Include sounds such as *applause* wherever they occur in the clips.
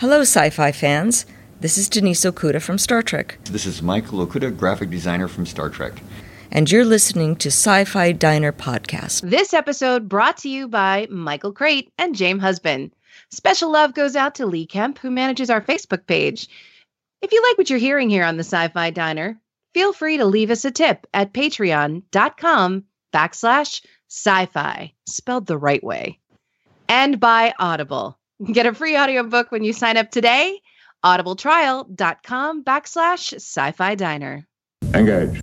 Hello, sci fi fans. This is Denise Okuda from Star Trek, This is Michael Okuda, graphic designer from Star Trek. and you're listening to Sci Fi Diner Podcast. This episode brought to you by Michael Crate and James Husband. Special love goes out to Lee Kemp, who manages our Facebook page. If you like what you're hearing here on the Sci-Fi Diner, feel free to leave us a tip at patreon.com backslash sci-fi, spelled the right way. And by Audible. Get a free audiobook when you sign up today. audibletrial.com backslash sci-fi diner. Engage.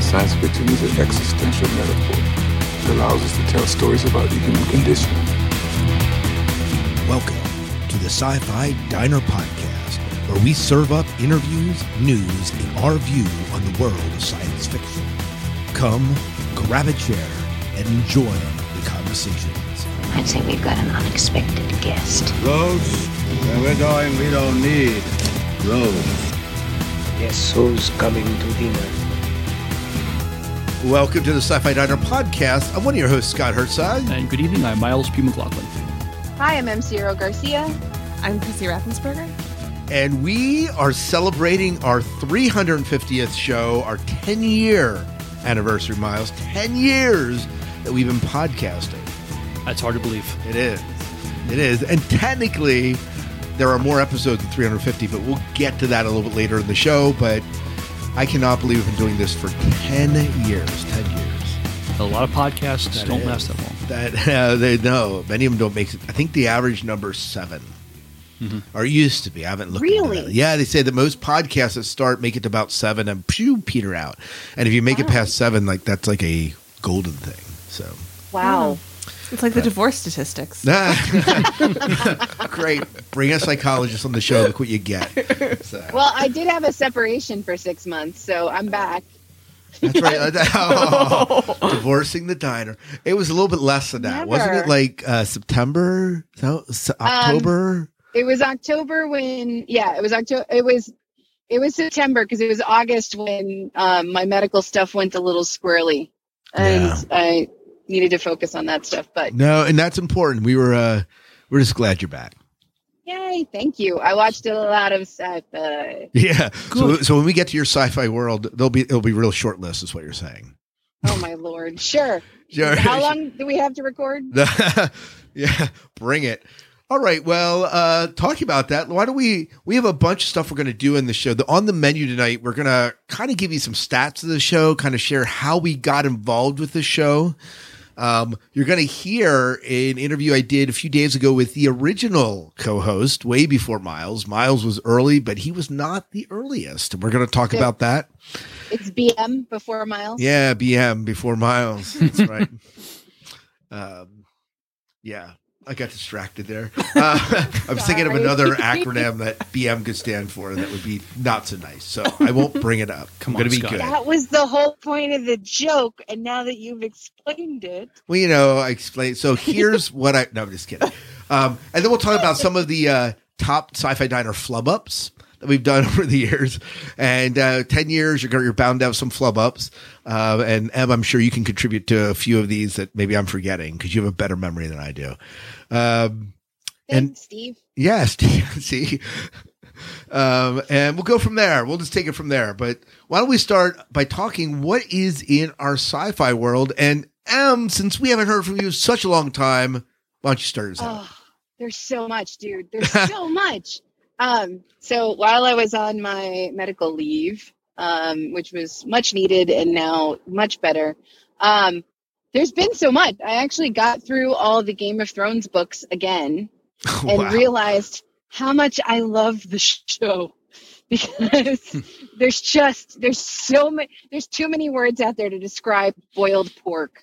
Science fiction is an existential metaphor that allows us to tell stories about the human condition. Welcome to the Sci Fi Diner Podcast, where we serve up interviews, news, and our view on the world of science fiction. Come, grab a chair, and enjoy the conversations. I'd say we've got an unexpected guest. Roads, where we're going, we don't need roads. Yes, who's coming to dinner? Welcome to the Sci Fi Diner Podcast. I'm one of your hosts, Scott Herzog. And good evening, I'm Miles P. McLaughlin. Hi, I'm MC Ro Garcia. I'm Chrissy Raffensperger. And we are celebrating our 350th show, our 10 year anniversary, Miles. 10 years that we've been podcasting. That's hard to believe. It is. It is. And technically, there are more episodes than 350, but we'll get to that a little bit later in the show. But I cannot believe we've been doing this for 10 years. 10 years. A lot of podcasts That don't is. last that long. That *laughs* uh, they know. Many of them don't make it. I think the average number is 7 Or it used to be. I haven't looked. into Really? that. Yeah, they say that most podcasts that start make it to about seven and pew peter out. And if you make it past seven, like that's like a golden thing. So Wow. It's like the divorce statistics. *laughs* great. Bring a psychologist on the show. Look what you get. So, Well, I did have a separation for six months, so I'm back. that's right. *laughs* Oh, divorcing the diner. It was a little bit less than that, wasn't it? Um, Like uh, September, so, so- October. It was October when, yeah, it was October. It was, it was September because it was August when um, my medical stuff went a little squirrely, and Yeah. I needed to focus on that stuff. But no, and that's important. We were uh, we're just glad you're back. yay, thank you. I watched a lot of sci-fi. Yeah. So, so when we get to your sci-fi world, there'll be it'll be real short list, is what you're saying. Oh my lord! Sure. Sure. How long do we have to record? *laughs* yeah, bring it. All right. Well, uh, talking about that, why don't we? We have a bunch of stuff we're going to do in the show. The, on the menu tonight, we're going to kind of give you some stats of the show, kind of share how we got involved with the show. Um, you're going to hear an interview I did a few days ago with the original co-host, way before Miles. Miles was early, but he was not the earliest. We're going to talk about that. It's BM before Miles. Yeah, BM before Miles. That's *laughs* right. um, yeah, I got distracted there. Uh, *laughs* I was thinking of another *laughs* acronym that BM could stand for that would be not so nice. So I won't bring it up. Come I'm going on, to be Scott. good. That was the whole point of the joke, and now that you've explained it, Well, you know, I explained. So here's *laughs* what I. No, I'm just kidding. Um, and then we'll talk about some of the uh, top sci-fi diner flub ups that we've done over the years. And uh, ten years, you're you're bound to have some flub ups. Uh, and Em, I'm sure you can contribute to a few of these that maybe I'm forgetting because you have a better memory than I do. Um, And- thanks, Steve. Yes, *laughs* see. Um, and we'll go from there. We'll just take it from there. But why don't we start by talking what is in our sci-fi world? And Em, since we haven't heard from you in such a long time, why don't you start us out? Oh, there's so much, dude. There's *laughs* so much. Um, so while I was on my medical leave, um, which was much needed and now much better, um, there's been so much. I actually got through all the Game of Thrones books again *laughs* and Wow. realized how much I love the show. *laughs* Because *laughs* there's just there's so many there's too many words out there to describe boiled pork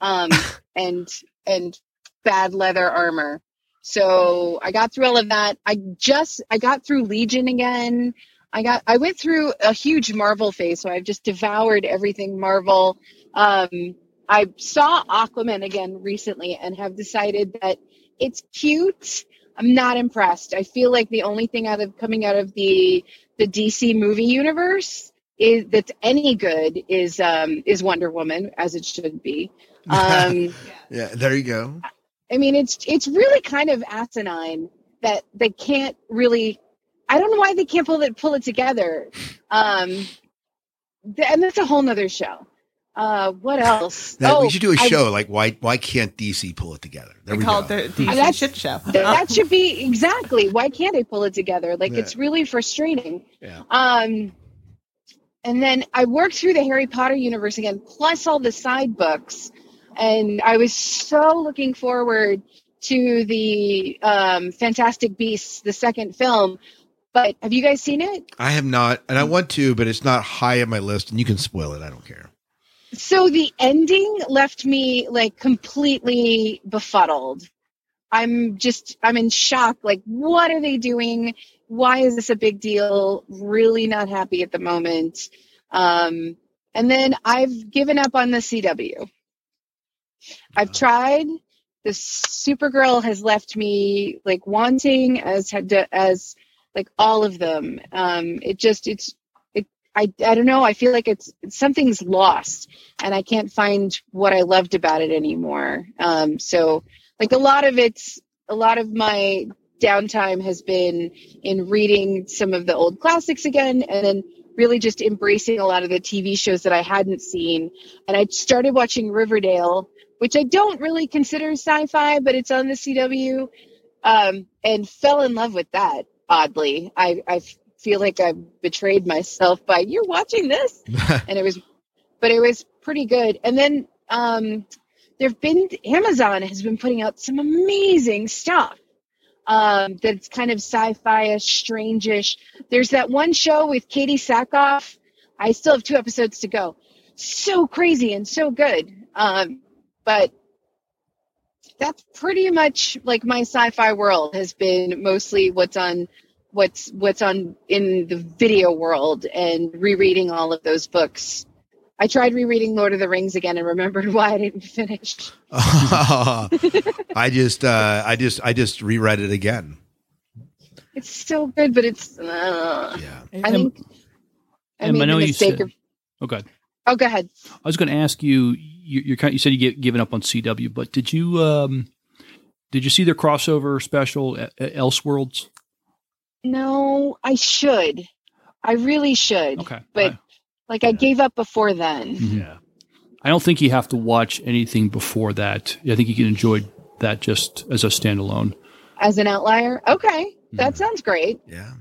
um and and bad leather armor. So i got through all of that. I just i got through legion again. I got i went through a huge marvel phase so i've just devoured everything marvel. Um i saw aquaman again recently and have decided that it's cute i'm not impressed i feel like the only thing out of coming out of the the dc movie universe is that's any good is um is wonder woman as it should be *laughs* um yeah, there you go. I mean, it's it's really kind of asinine that they can't really. I don't know why they can't pull it pull it together. Um, and that's a whole nother show. Uh, what else? That, oh, we should do a show like why why can't DC pull it together? There We we call go. it the, the That's- shit show. Th- *laughs* that should be exactly why can't they pull it together like Yeah. it's really frustrating Yeah. um and then i worked through the harry potter universe again plus all the side books and i was so looking forward to the um fantastic beasts the second film but have you guys seen it I have not, and I want to, but it's not high on my list, and you can spoil it. I don't care. So the ending left me like completely befuddled. I'm just i'm in shock like what are they doing? Why is this a big deal? Really not happy at the moment. Um and then i've given up on the cw i've tried. The supergirl has left me like wanting as had to, as like all of them. Um it just it's it i i don't know i feel like it's something's lost and I can't find what I loved about it anymore. Um, so, like a lot of it's a lot of my downtime has been in reading some of the old classics again, and then really just embracing a lot of the TV shows that I hadn't seen. And I started watching Riverdale, which I don't really consider sci-fi, but it's on the CW, um, and fell in love with that. Oddly, I I feel like I've betrayed myself by you're watching this, *laughs* and it was but it was pretty good. And then um, there've been Amazon has been putting out some amazing stuff um, that's kind of sci-fi-ish, strange-ish. There's that one show with Katee Sackhoff. I still have two episodes to go. So crazy and so good. Um, but that's pretty much like my sci-fi world has been mostly what's on what's what's on in the video world and rereading all of those books I tried rereading Lord of the Rings again and remembered *laughs* why I didn't finish. *laughs* I just, uh, I just, I just reread it again. It's still good, but it's. Uh, yeah. I think. I Em, made I know the you mistake said. of. Oh, God. Oh, go ahead. I was going to ask you. You, you're kind. You said you get given up on CW, but did you? Um, did you see their crossover special, uh, Elseworlds? No, I should. I really should. Okay. But like I gave up before then. Yeah. I don't think you have to watch anything before that. I think you can enjoy that just as a standalone. As an outlier, okay, that sounds great. Yeah.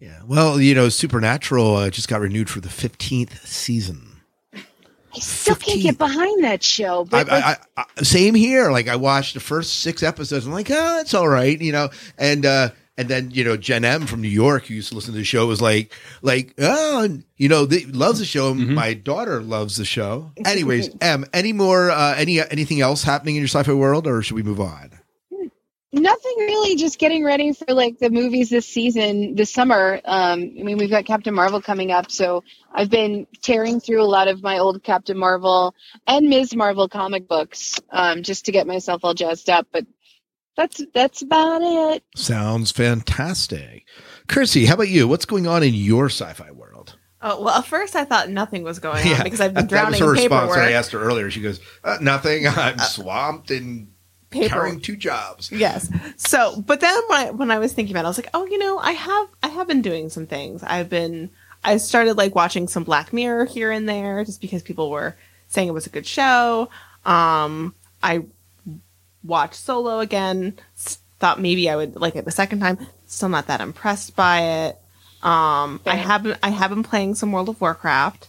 Yeah. Well, you know, Supernatural uh, just got renewed for the 15th season. I still can't get behind that show. But I, like, I, I, same here. Like I watched the first six episodes. I'm like, oh, it's all right, you know. And uh, and then you know, Jen M from New York, who used to listen to the show, was like, like, oh, you know, they loves the show. My daughter loves the show. Anyways, M, any more, uh, any anything else happening in your sci-fi world, or should we move on? Nothing really. Just getting ready for like the movies this season, this summer. Um, I mean, we've got Captain Marvel coming up, so I've been tearing through a lot of my old Captain Marvel and Ms. Marvel comic books um, just to get myself all jazzed up. But that's that's about it. Sounds fantastic. Kirsty, how about you? What's going on in your sci-fi world? Oh well, at first I thought nothing was going *laughs* on because I've been that, that was her in response paperwork. when I asked her earlier. She goes, uh, "Nothing. *laughs* I'm swamped and Paper- carrying two jobs." Yes. So, but then when I, when I was thinking about it, I was like, oh, you know, I have I have been doing some things. I've been I started like watching some Black Mirror here and there just because people were saying it was a good show. Um, I watched Solo again. Thought maybe I would like it the second time. Still not that impressed by it. Um, I haven't I have been playing some World of Warcraft.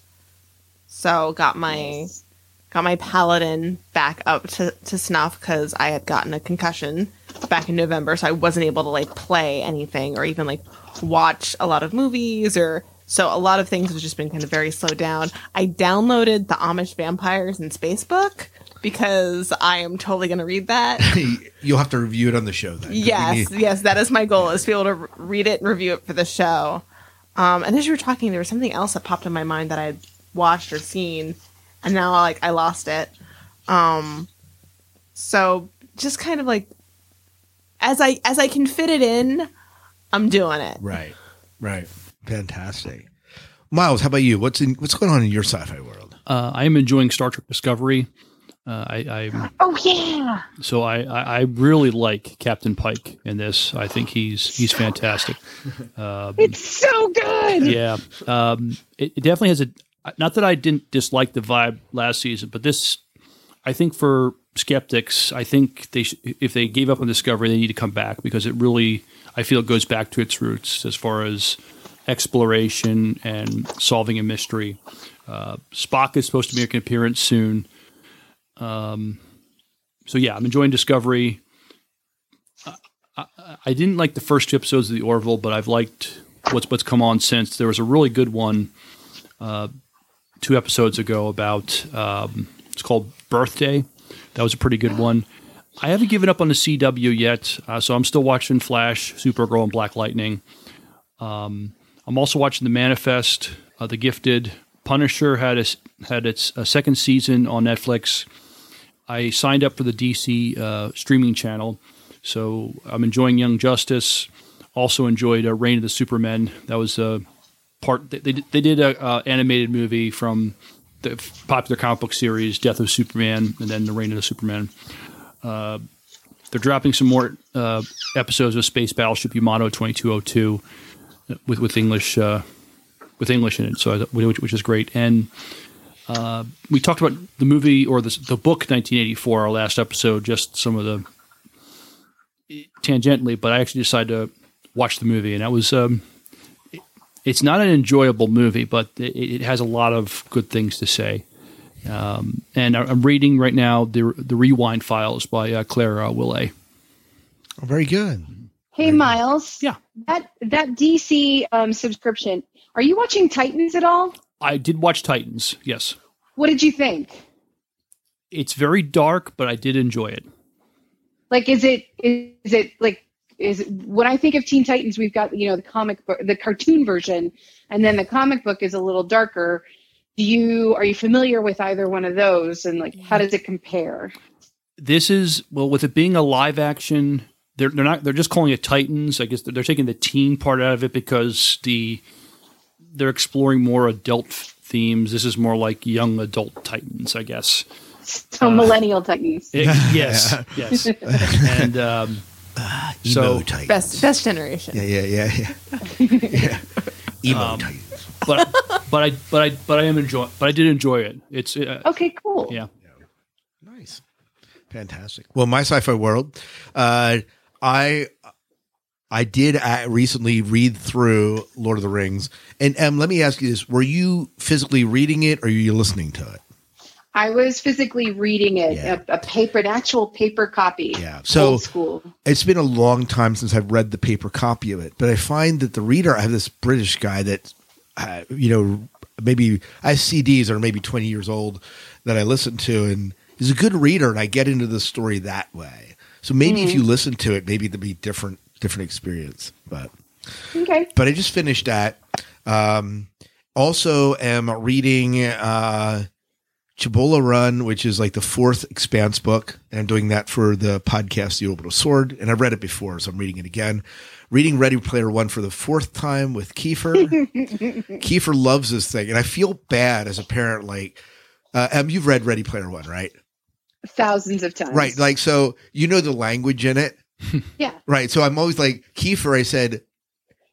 So got my got my paladin back up to, to snuff because I had gotten a concussion back in November, so I wasn't able to like play anything or even like watch a lot of movies or so a lot of things have just been kind of very slowed down. I downloaded the Amish Vampires in Space book because I am totally going to read that. *laughs* You'll have to review it on the show then. yes, need- *laughs* yes, that is my goal is to be able to read it and review it for the show. Um, and as you were talking, there was something else that popped in my mind that I had watched or seen, and now like I lost it. Um, so just kind of like as I as I can fit it in, I'm doing it. Right. Right. Fantastic. Miles, how about you? What's in what's going on in your sci-fi world? Uh, I am enjoying Star Trek Discovery. Uh, I, I Oh yeah. so I, I I really like Captain Pike in this. I think he's he's fantastic. Um, It's so good. yeah, um, it, it definitely has a. Not that I didn't dislike the vibe last season, but this, I think for skeptics, I think they sh- if they gave up on Discovery, they need to come back because it really, I feel, it goes back to its roots as far as exploration and solving a mystery. Uh, Spock is supposed to make an appearance soon. Um, so yeah, I'm enjoying Discovery. I, I, I didn't like the first two episodes of the Orville, but I've liked what's what's come on since. There was a really good one uh, two episodes ago about um, it's called Birthday. That was a pretty good one. I haven't given up on the CW yet, uh, so I'm still watching Flash, Supergirl, and Black Lightning. Um, I'm also watching The Manifest, uh, The Gifted. Punisher had a, had its a second season on Netflix. I signed up for the DC uh, streaming channel, so I'm enjoying Young Justice. Also enjoyed uh, Reign of the Supermen. That was a part. They they, did a uh, animated movie from the popular comic book series Death of Superman, and then the Reign of the Superman. Uh, they're dropping some more uh, episodes of Space Battleship Yamato 2202 with with English uh, with English in it, so which, which is great. And uh, we talked about the movie or the the book 1984 our last episode, just some of the tangentially, but I actually decided to watch the movie, and that was. Um, it- it's not an enjoyable movie, but it, it has a lot of good things to say. Um, and I- I'm reading right now the the Rewind Files by uh, Claire uh, Willay. Very good. Hey Miles. Yeah. That that DC um, subscription. Are you watching Titans at all? I did watch Titans. Yes, What did you think? it's very dark, but I did enjoy it. Like, is it is it like is it, when I think of Teen Titans, we've got you know the comic book, the cartoon version, and then the comic book is a little darker. Do you are you familiar with either one of those, and like how does it compare? This is well, with it being a live action, they're they're not they're just calling it Titans. I guess they're, they're taking the teen part out of it because the they're exploring more adult themes. This is more like young adult Titans, I guess. So millennial Titans. It- *laughs* yes, yes, *laughs* and um, so Best best generation. Yeah, yeah, yeah, yeah. *laughs* yeah. Emo Um, Titans. but but I but I but I am enjoy but I did enjoy it. It's uh, Okay, cool. yeah. Nice. Fantastic. Well, my sci-fi world, uh, I I did uh, recently read through Lord of the Rings, and um, let me ask you this: Were you physically reading it, or are you listening to it? I was physically reading it, Yeah. a, a paper, an actual paper copy. Yeah. So old school. it's been a long time since I've read the paper copy of it, but I find that the reader, I have this British guy that, uh, you know, maybe I have CDs that are maybe 20 years old that I listen to, and he's a good reader, and I get into the story that way. So maybe if Mhm. you listen to it, maybe there'll be different different experience. But Okay. but I just finished that. Um, also, am reading uh, Cibola Burn, which is like the fourth Expanse book, and I'm doing that for the podcast, The Orbital Sword. And I've read it before, so I'm reading it again. Reading Ready Player One for the fourth time with Kiefer. *laughs* Kiefer loves this thing, and I feel bad as a parent. Like, uh, Em, you've read Ready Player One, right? Thousands of times. Right. Like, so you know the language in it. *laughs* Yeah. Right. So I'm always like, Kiefer, I said,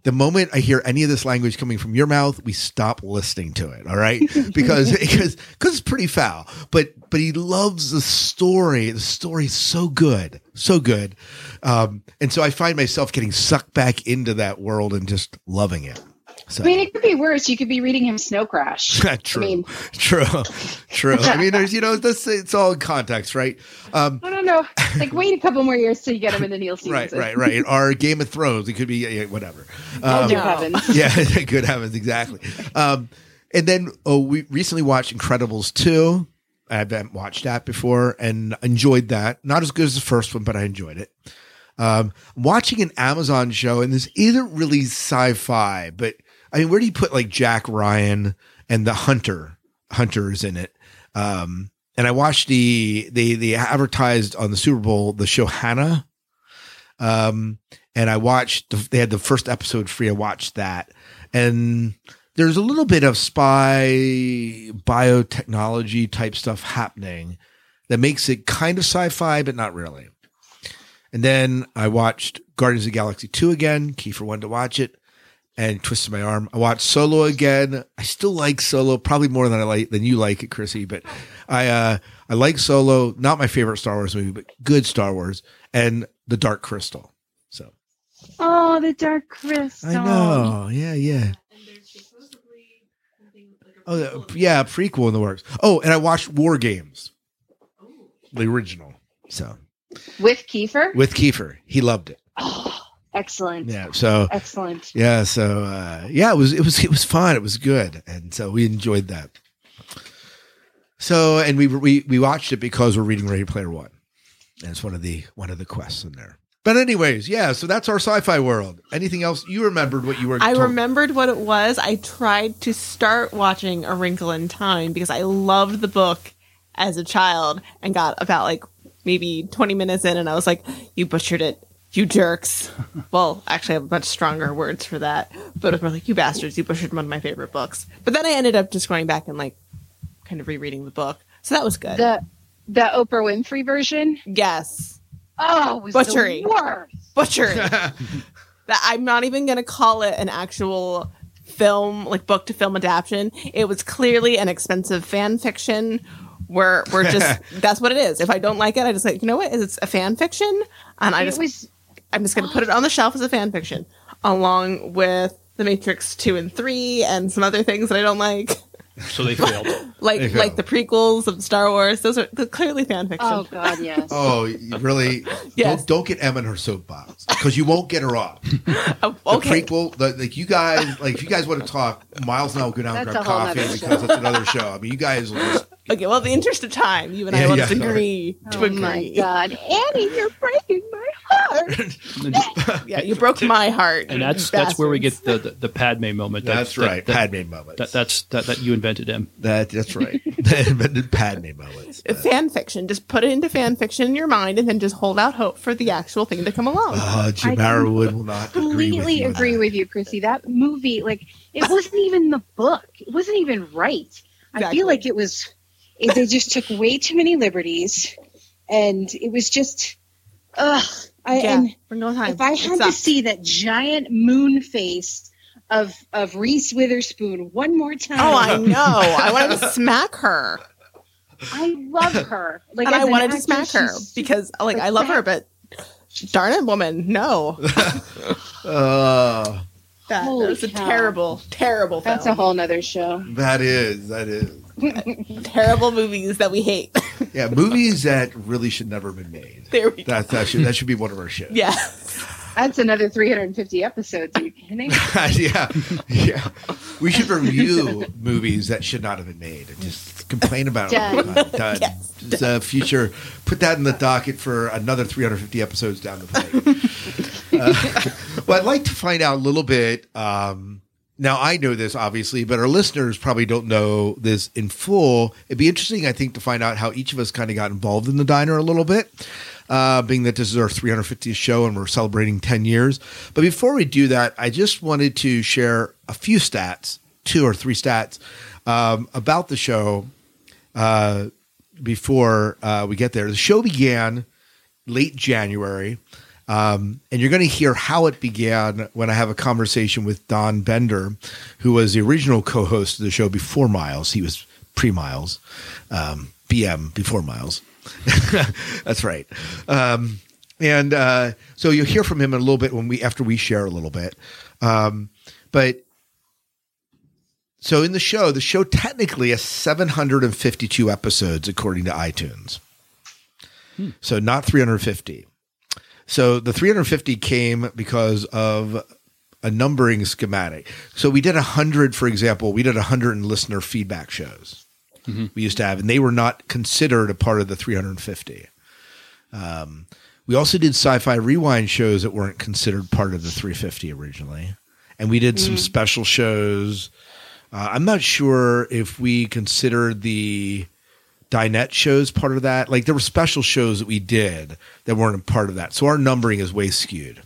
the moment I hear any of this language coming from your mouth, we stop listening to it. All right. *laughs* Because, because, because it's pretty foul. But, but he loves the story. The story's so good. So good. Um, and so I find myself getting sucked back into that world and just loving it. So I mean, it could be worse. You could be reading him Snow Crash. *laughs* true. I mean, true. *laughs* True. I mean, there's, you know, this, it's all in context, right? Um, I don't know. Like, wait a couple more years till you get him in the Neil season. Right, right, right. *laughs* Or Game of Thrones. It could be whatever. Oh, Um, dear heavens. yeah, good heavens, exactly. Um, and then oh, we recently watched Incredibles two. I haven't watched that before and enjoyed that. Not as good as the first one, but I enjoyed it. Um, watching an Amazon show, and this isn't really sci-fi, but I mean, where do you put like Jack Ryan and the Hunter? Hunters in it. Um, and I watched the they they advertised on the Super Bowl the show Hannah. Um, and I watched the, they had the first episode free. I watched that, and there's a little bit of spy biotechnology type stuff happening. that makes it kind of sci-fi, but not really. And then I watched Guardians of the Galaxy 2 again. Kiefer one to watch it and twisted my arm. I watched Solo again. I still like Solo, probably more than I like than you like it, Chrissy, but I uh I like Solo, not my favorite Star Wars movie, but good Star Wars, and The Dark Crystal. So Oh, the Dark Crystal. I know. Yeah, yeah. Oh, the- yeah, prequel in the works. Oh, and I watched War Games, the original. So With Kiefer? with Kiefer, he loved it. Oh, excellent. Yeah. So Excellent. yeah. So uh, yeah, it was it was it was fun. It was good, and so we enjoyed that. So and we we we watched it because we're reading Ready Player One, and it's one of the one of the quests in there. But anyways, yeah. So that's our sci-fi world. Anything else you remembered? What you were? I told- remembered what it was. I tried to start watching A Wrinkle in Time because I loved the book as a child and got about like maybe 20 minutes in and I was like, you butchered it. You jerks. well, actually, I have much stronger words for that. But I was like, you bastards, you butchered one of my favorite books. But then I ended up just going back and like kind of rereading the book. So that was good. The the Oprah Winfrey version? yes. Oh, it was Butchery. the worst. Butchery. *laughs* that I'm not even going to call it an actual film, like book to film adaptation. It was clearly an expensive fan fiction where we're just, *laughs* that's what it is. If I don't like it, I just like, you know what? It's a fan fiction. And I It just, was I'm just going to put it on the shelf as a fan fiction along with The Matrix 2 and 3 and some other things that I don't like. So they failed. *laughs* Like, They like the prequels of Star Wars. Those are clearly fan oh, fiction. Oh God, yes. *laughs* Oh, you really? Yes. Don't, don't get Emma in her soapbox because you won't get her off. *laughs* Oh, The okay. prequel, the, like you guys, like if you guys want to talk, Miles and I will go down and That's grab coffee because show. it's another show. I mean, you guys will just Okay, well, in the interest of time, you and I Yeah, will yeah, just sorry. agree to Oh agree. my God, Annie, you're breaking my heart. *laughs* *laughs* Yeah, you broke my heart. and you that's that's where we get the the, the Padme moment. That- That's that- right. that- Padme moment. That, that's that, that you invented him. that. That's right. *laughs* They invented Padme moments. fan fiction. Just put it into fan fiction in your mind, and then just hold out hope for the actual thing to come along. Uh, Jim Arrowwood will not agree with Completely you. agree with you, Chrissy. That movie, like, it wasn't even the book. It wasn't even right. I feel like it was. It, they just took way too many liberties, and it was just. Ugh. I, yeah, and bring on time. if I It had to sucked. see that giant moon face of of Reese Witherspoon one more time, oh, I know. I wanted to smack her, I love her. Like, and I an wanted to smack her because, like, like I love her, but darn it, woman, no. *laughs* Uh, That, that was a cow. terrible, terrible. That's a whole nother show. that is. That is. *laughs* terrible movies that we hate. *laughs* Yeah, movies that really should never have been made. there we go. That that should that should be one of our shows. Yeah, That's another 350 episodes. Are you kidding? *laughs* yeah, yeah. We should review movies that should not have been made and just complain about Done. them. Done. Yes. Just uh, future. Put that in the docket for another 350 episodes down the pike. uh, well, I'd like to find out a little bit. Um, now I know this obviously, but our listeners probably don't know this in full. It'd be interesting, I think, to find out how each of us kind of got involved in the diner a little bit. Uh, being that this is our 350th show and we're celebrating 10 years. But before we do that, I just wanted to share a few stats, two or three stats, um, about the show uh, before uh, we get there. The show began late January. Um, and you're going to hear how it began when I have a conversation with Don Bender, who was the original co host of the show before Miles. He was pre Miles, um, BM before Miles. *laughs* That's right. Um, and uh, so you'll hear from him in a little bit when we after we share a little bit. Um, but so in the show, the show technically has 752 episodes according to iTunes. So not 350. So the 350 came because of a numbering schematic. So we did 100, for example, we did 100 in listener feedback shows we used to have, and they were not considered a part of the 350. Um, we also did sci-fi rewind shows that weren't considered part of the 350 originally, and we did some special shows. Uh, I'm not sure if we considered the dinette shows part of that. Like there were special shows that we did that weren't a part of that, so our numbering is way skewed.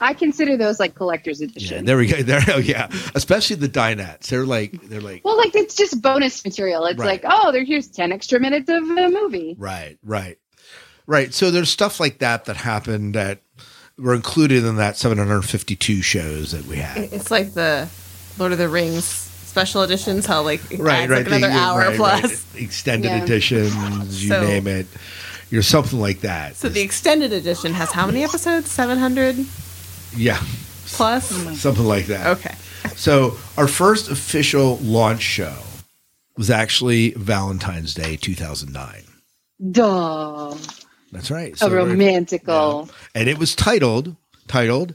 I consider those like collector's Yeah, edition. there we go. *laughs* There, oh, yeah, especially the dinettes. They're like, they're like, well, like it's just bonus material. It's Right. like, oh, there here's ten extra minutes of a movie. right, right, right. So there's stuff like that that happened that were included in that 752 shows that we had. It's like the Lord of the Rings special editions, how like it right, adds right. like another the- hour right, plus. right. Extended Yeah. editions, *laughs* you So- name it. You know, something like that. So the extended edition has how many episodes? Seven hundred Yeah, plus. Oh something like that. Okay. So our first official launch show was actually Valentine's Day 2009. Duh. That's right. a So we're- romantical. and it was titled titled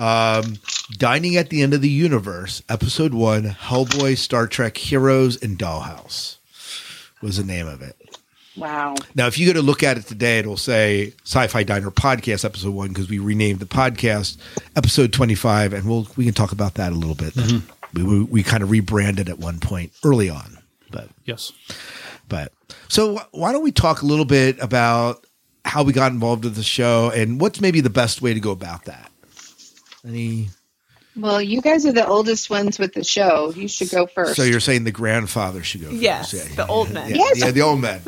um, "Dining at the End of the Universe," Episode One, Hellboy, Star Trek Heroes, and Dollhouse was the name of it. Wow. Now, if you go to look at it today, it'll say Sci-Fi Diner Podcast Episode One because we renamed the podcast Episode Twenty Five, and we'll we can talk about that a little bit. We, we we kind of rebranded at one point early on, but Yes. but so wh- why don't we talk a little bit about how we got involved with the show and what's maybe the best way to go about that? Any? Well, you guys are the oldest ones with the show. You should go first. So you're saying the grandfather should go? Yes, first. the old men. Yeah, Yes. yeah, the old men.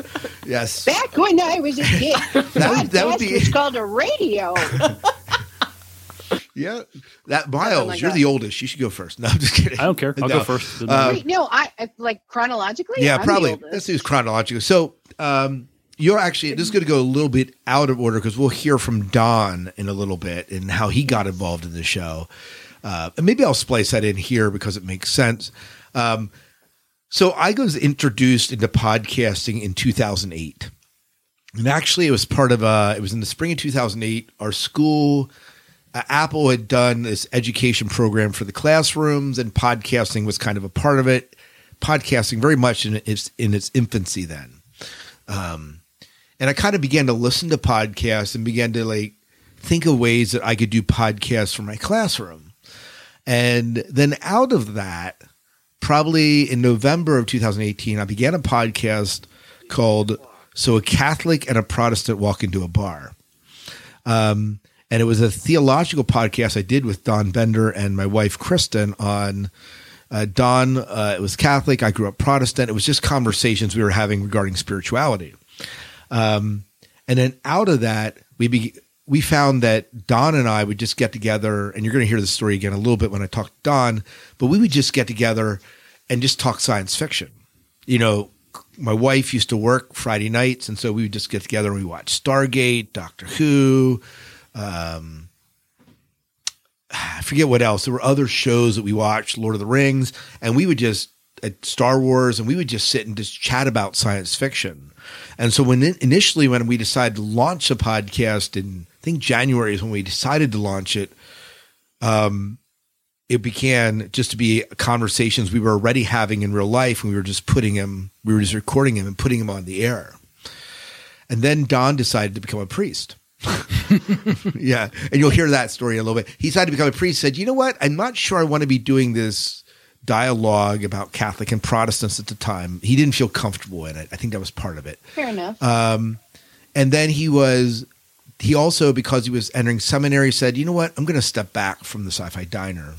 Yes. Back when I was a kid, *laughs* That would- that would podcast be- was called a radio. *laughs* Yeah. That Miles, like you're that. the oldest. You should go first. No, I'm just kidding. I don't care. I'll No. go first. Uh, Wait, no, I I- like chronologically. yeah, I'm probably. oldest. Let's do this chronologically. So, um, you're actually this is going to go a little bit out of order because we'll hear from Don in a little bit and how he got involved in the show. Uh, and maybe I'll splice that in here because it makes sense. Um, so I was introduced into podcasting in 2008. And actually, it was part of uh, it was in the spring of 2008. Our school, uh, Apple had done this education program for the classrooms, and podcasting was kind of a part of it. Podcasting very much in its in its infancy then, um, and I kind of began to listen to podcasts and began to like think of ways that I could do podcasts for my classroom, and then out of that, probably in November of 2018, I began a podcast called "So a Catholic and a Protestant Walk into a Bar." Um, and it was a theological podcast I did with Don Bender and my wife Kristen on uh, Don. Uh, it was Catholic. I grew up Protestant. It was just conversations we were having regarding spirituality. Um, and then out of that, we be, we found that Don and I would just get together, and you're going to hear the story again a little bit when I talk to Don, but we would just get together and just talk science fiction. You know, my wife used to work Friday nights, and so we would just get together and we watch Stargate, Doctor Who. Um, I forget what else. There were other shows that we watched, Lord of the Rings, and we would just at Star Wars, and we would just sit and just chat about science fiction. And so when initially when we decided to launch a podcast in I think January is when we decided to launch it. Um, it began just to be conversations we were already having in real life, and we were just putting them, we were just recording them and putting them on the air. And then Don decided to become a priest. *laughs* yeah, and you'll hear that story in a little bit. He decided to become a priest. Said, "You know what? I'm not sure I want to be doing this dialogue about Catholic and Protestants at the time. He didn't feel comfortable in it. I think that was part of it. Fair enough. Um, and then he was, he also, because he was entering seminary, said, you know what? I'm going to step back from the sci fi diner.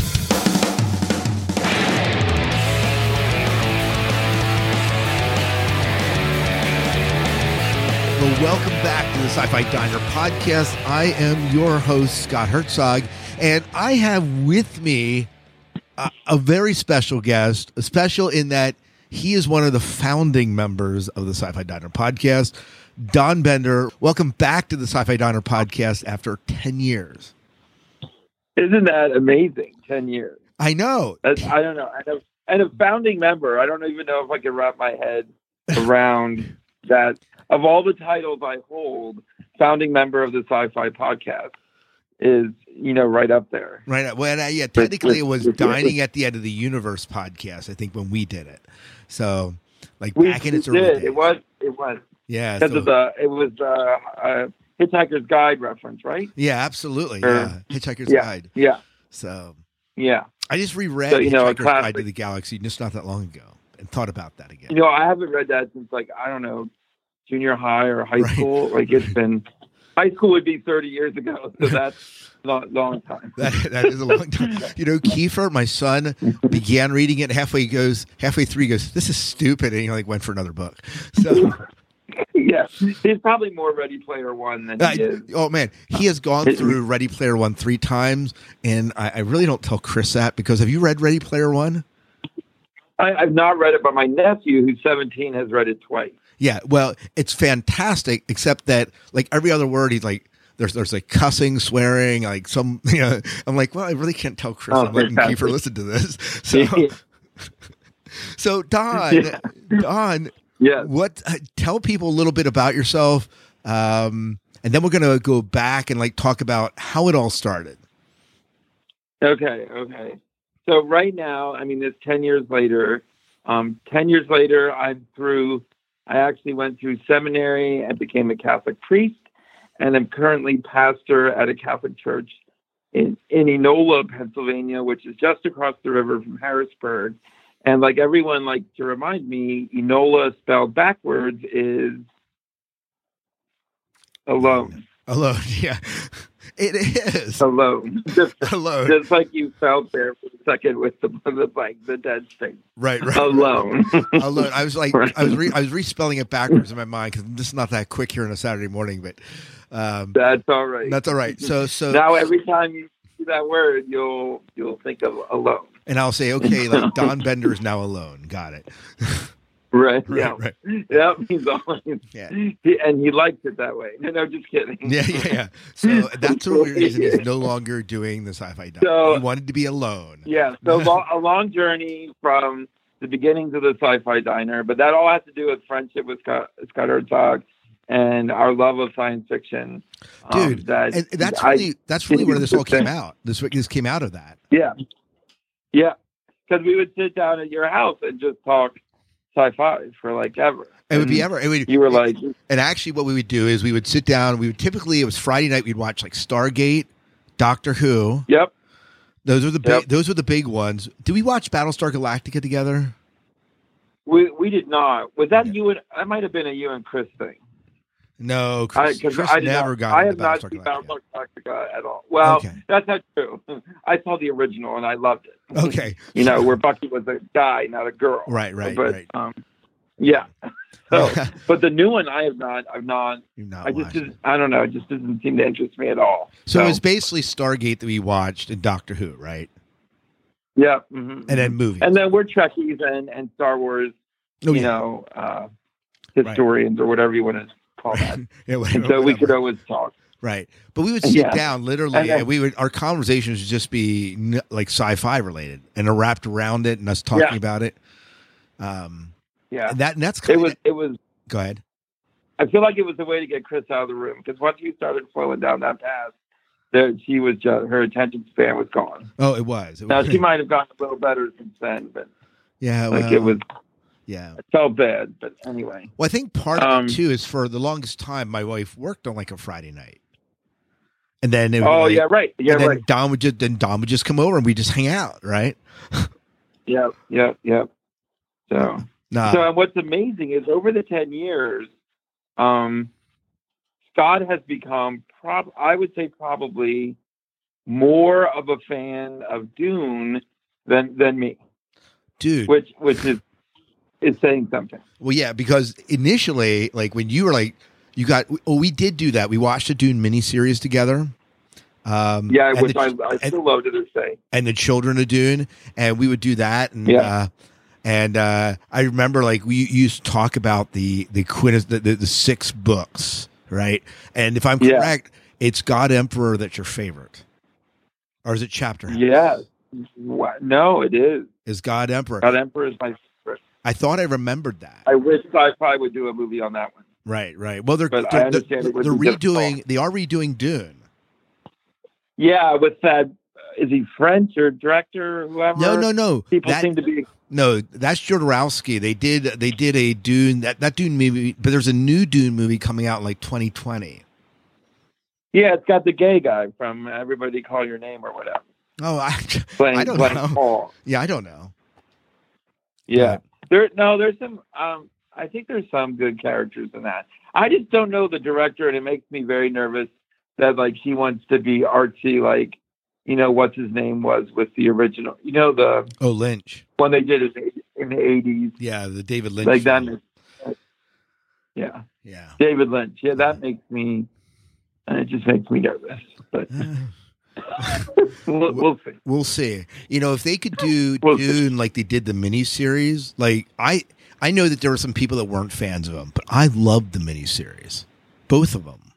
Well, welcome back to the Sci Fi Diner podcast. I am your host, Scott Herzog, and I have with me a, a very special guest, special in that he is one of the founding members of the Sci Fi Diner podcast, Don Bender. Welcome back to the Sci Fi Diner podcast after 10 years. Isn't that amazing? 10 years. I know. That's, I don't know. And a, and a founding member, I don't even know if I can wrap my head around *laughs* that. Of all the titles I hold, founding member of the Sci Fi podcast is, you know, right up there. Right. Well, uh, yeah, technically it was Dining at the End of the Universe podcast, I think, when we did it. So, like, We, back in its early did. days. It was, it was. Yeah. Because so- of the, it was uh, uh, Hitchhiker's Guide reference, right? yeah, absolutely. Or- yeah. Hitchhiker's yeah, Guide. Yeah. So, Yeah. I just reread So, you know, Hitchhiker's Guide to the Galaxy just not that long ago and thought about that again. You know, I haven't read that since like I don't know, junior high or high school. Like it's been *laughs* high school would be 30 years ago, so that's *laughs* a long, long time. That, that is a long time. *laughs* You know, Kiefer, my son, began reading it. Halfway goes, halfway through, he goes, "This is stupid," and he like went for another book. So, *laughs* yeah, he's probably more Ready Player One than I- is. oh man, he has gone through Ready Player One three times, and I, I really don't tell Chris that because have you read Ready Player One? I, I've not read it, but my nephew, who's 17, has read it twice. Yeah, well, it's fantastic, except that like every other word, he's like. There's there's like cussing, swearing, like some *laughs* you know. I'm like, well, I really can't tell Chris. Oh, I'm letting fantastic. Kiefer listen to this. *laughs* *laughs* So, Yeah. so Don, Yeah. Don, Yeah. what? Uh, tell people a little bit about yourself, um, and then we're gonna go back and like talk about how it all started. Okay, okay. So right now, I mean, it's ten years later. Um, ten years later, I'm through. I actually went through seminary and became a Catholic priest, and I'm currently pastor at a Catholic church in in Enola, Pennsylvania, which is just across the river from Harrisburg. And like everyone likes to remind me, Enola spelled backwards is alone. Alone, *laughs* yeah, it is alone. Just, alone. just like you felt there for a second with the, the like the dead thing. Right, right. Alone. alone. I was like, I was re- I was respelling it backwards in my mind because I'm just not that quick here on a Saturday morning. But um, That's all right. that's all right. So so now every time you see that word, you'll you'll think of alone. and I'll say, okay, like Don Bender is now alone. Got it. *laughs* Right. *laughs* Right, yeah. right. Yeah. He's always. Yeah. He, and he liked it that way. No, no, just kidding. Yeah, yeah, yeah. So that's the reason he's no longer doing the sci-fi. Doc. So- he wanted to be alone. Yeah, so *laughs* a long journey from the beginnings of the Sci-Fi Diner, but that all has to do with friendship with Scott, Scott Herzog and our love of science fiction. um, Dude, that and that's I- really that's really where this all came *laughs* out. This this came out of that. Yeah, yeah, because we would sit down at your house and just talk sci-fi for like ever. It would be ever. It would, You were like, and actually, what we would do is we would sit down. We would typically it was Friday night. We'd watch like Stargate, Doctor Who. Yep. Those are the big. Yep. Those were the big ones. Did we watch Battlestar Galactica together? we we did not. Was that you and that might have been a you and Chris thing. No, I, Chris, 'cause Chris I never not, got I have not Battlestar seen Galactica. Battlestar Galactica at all. Well, Okay. that's not true. *laughs* I saw the original and I loved it. Okay. you know, where Bucky was a guy, not a girl. Right, right, but, right. Um, yeah. *laughs* So, *laughs* but the new one, I have not. I've not. You've not I just, didn't, I don't know. It just doesn't seem to interest me at all. So it was basically Stargate that we watched and Doctor Who, right? yeah. mhm, And then mhm. movies. And then we're Trekkies and, and Star Wars. Oh, you yeah. know, uh, historians or whatever you want to call that. *laughs* Yeah, and so we could always talk. Right. But we would sit Yeah. down literally And then- and we would our conversations would just be n- like sci-fi related and are wrapped around it and us talking Yeah. about it. Um Yeah. and that and that's It kind was. It was. go ahead. I feel like it was a way to get Chris out of the room because once you started flowing down that path, there she was just her attention span was gone. Oh, it was. It Now was she *laughs* might have gotten a little better since then, but yeah, like well, it was. yeah. It felt bad, but anyway. Well, I think part of Um, it too is for the longest time my wife worked on like a Friday night. And then it would, Oh like- yeah, right. Yeah, and then right. Don would just then Don would just come over and we just hang out, right? Yeah, yeah, yeah. So, Nah. so and what's amazing is over the ten years, um, Scott has become prob I would say probably more of a fan of Dune than than me, Dude. which which is is saying something. Well, yeah, because initially, like when you were like, you got, oh, we did do that. We watched a Dune miniseries together. Um, Yeah, which the, I, I and, still love to this day. and the Children of Dune, and we would do that. And Yeah. uh, and uh, I remember like we used to talk about the the the, the, the six books, right? And if I'm Yeah. correct, it's God Emperor that's your favorite, or is it Chapter? House? Yes. What? No, it is. is God Emperor? God Emperor is my favorite. I thought I remembered that. I wish sci-fi would do a movie on that one. Right, right. Well, they're But they're, they're, they're redoing. They are redoing Dune. Yeah, with that, is he French or director or whoever? No, no, no. People That- seem to be. No, that's Jodorowsky. They did they did a Dune that that Dune movie, but there's a new Dune movie coming out in like 2020. Yeah, it's got the gay guy from Everybody Call Your Name or whatever. Oh, I Playing, I don't know. Paul. Yeah, I don't know. Yeah. There no, there's some um I think there's some good characters in that. I just don't know the director, and it makes me very nervous that like he wants to be artsy, like you know what's his name was with the original, you know the Oh, Lynch. one they did in, in the eighties, Yeah, the David Lynch. like that. makes- Yeah, Yeah. David Lynch. Yeah, that makes me, and it just makes me nervous. But *laughs* we'll, we'll see. We'll see. You know, if they could do *laughs* We'll see. Dune like they did the miniseries, like I I know that there were some people that weren't fans of them, but I loved the miniseries, both of them.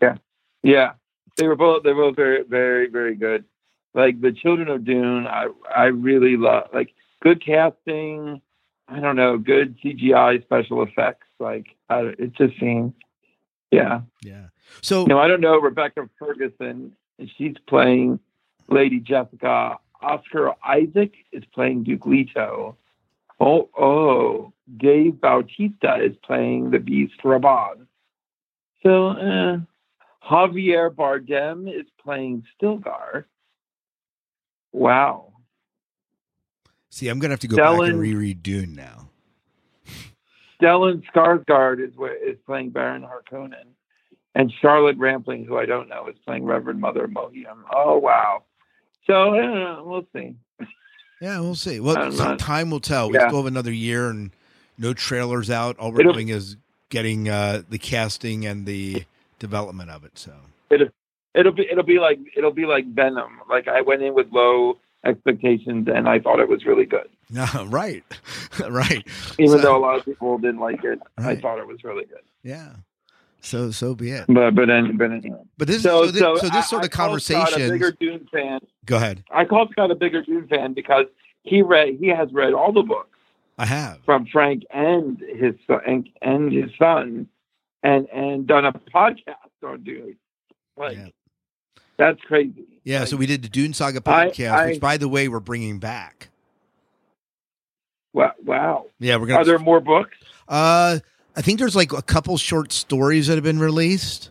Yeah, yeah. They were both. They were both very, very, very good. Like the Children of Dune, I I really love. Like good casting. I don't know, good CGI special effects. Like I, it just seems. Yeah. Yeah. So You know, I don't know Rebecca Ferguson. She's playing Lady Jessica. Oscar Isaac is playing Duke Leto. Oh, oh, Dave Bautista is playing the Beast Rabban. So, uh, Javier Bardem is playing Stilgar. Wow. See, I'm gonna have to go back and reread Dune now. Stellan Skarsgård is is playing Baron Harkonnen, and Charlotte Rampling, who I don't know, is playing Reverend Mother Mohiam. Oh wow! So uh, we'll see. Yeah, we'll see. Well, some time will tell. We Yeah. still have another year and no trailers out. All we're It'll- doing is getting uh, the casting and the development of it. So It'll it'll be it'll be like it'll be like Venom. Like I went in with low expectations, and I thought it was really good. *laughs* right, *laughs* right. Even So- though a lot of people didn't like it, I thought it was really good. yeah. So so be it. But but then but. But this so so, this, so this I- sort I of conversation. bigger Dune fan. Go ahead. I call Scott a bigger Dune fan because he read he has read all the books. I have. from Frank and his son and, and his son, and and done a podcast on Dune. Like that's crazy. Yeah, so we did the Dune Saga I- podcast, I- which by the way we're bringing back. Wow. wow. Yeah, we're gonna. Are there more books? Uh, I think there's like a couple short stories that have been released.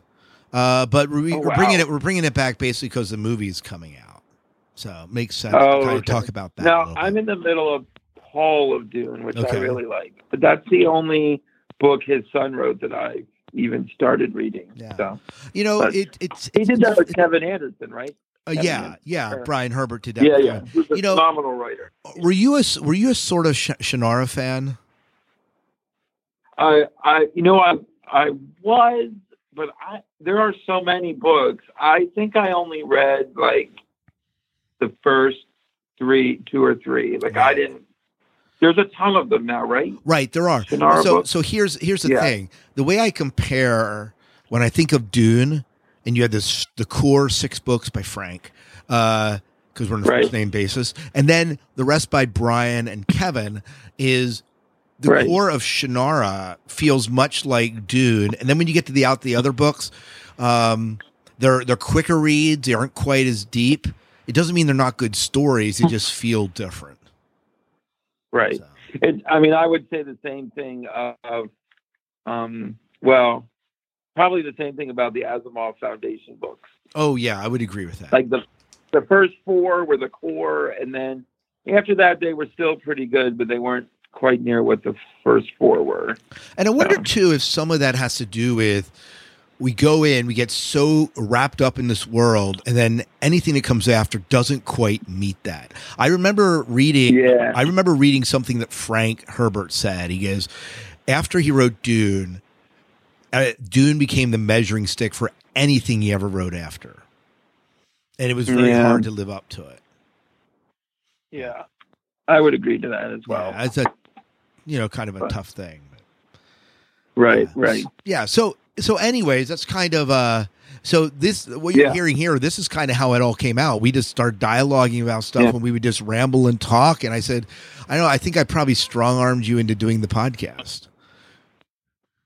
Uh, but we, Oh, we're bringing it. We're bringing it back basically because the movie's coming out, so it makes sense Oh, to kind of talk about that. Now. I'm in the middle of Paul of Dune, which I really like. But that's the only book his son wrote that I even started reading. Yeah. So You know, But it, it's he did that with Kevin Anderson, right? uh, yeah, yeah. Brian Herbert did that. Yeah, yeah. He's You know, phenomenal writer. were you a were you a sort of Sh- Shannara fan? I, I, you know, I, I was, but I, there are so many books. I think I only read like the first three, two or three. Like I didn't. There's a ton of them now, right? Right, there are. Shannara so books? so here's here's the Yeah. thing. The way I compare when I think of Dune, and you had this the core six books by Frank, uh, because we're on a Right. first name basis, and then the rest by Brian and Kevin is the Right. core of Shannara feels much like Dune, and then when you get to the out the other books, um, they're they're quicker reads. They aren't quite as deep. It doesn't mean they're not good stories. They just feel different. Right. It, I mean, I would say the same thing of, um, well, probably the same thing about the Asimov Foundation books. Oh yeah, I would agree with that. Like the the first four were the core, and then after that they were still pretty good, but they weren't quite near what the first four were. And I wonder too if some of that has to do with we go in, we get so wrapped up in this world, and then anything that comes after doesn't quite meet that. I remember reading. Yeah. I remember reading something that Frank Herbert said. He goes, after he wrote Dune, uh, Dune became the measuring stick for anything he ever wrote after, and it was very Yeah. hard to live up to it. Yeah, I would agree to that as well. Yeah, it's a you know kind of a tough thing. Right, right. yeah so so anyways that's kind of uh so this what you're Yeah. hearing here this is kind of how it all came out we just started dialoguing about stuff Yeah. and we would just ramble and talk and i said i know i think i probably strong-armed you into doing the podcast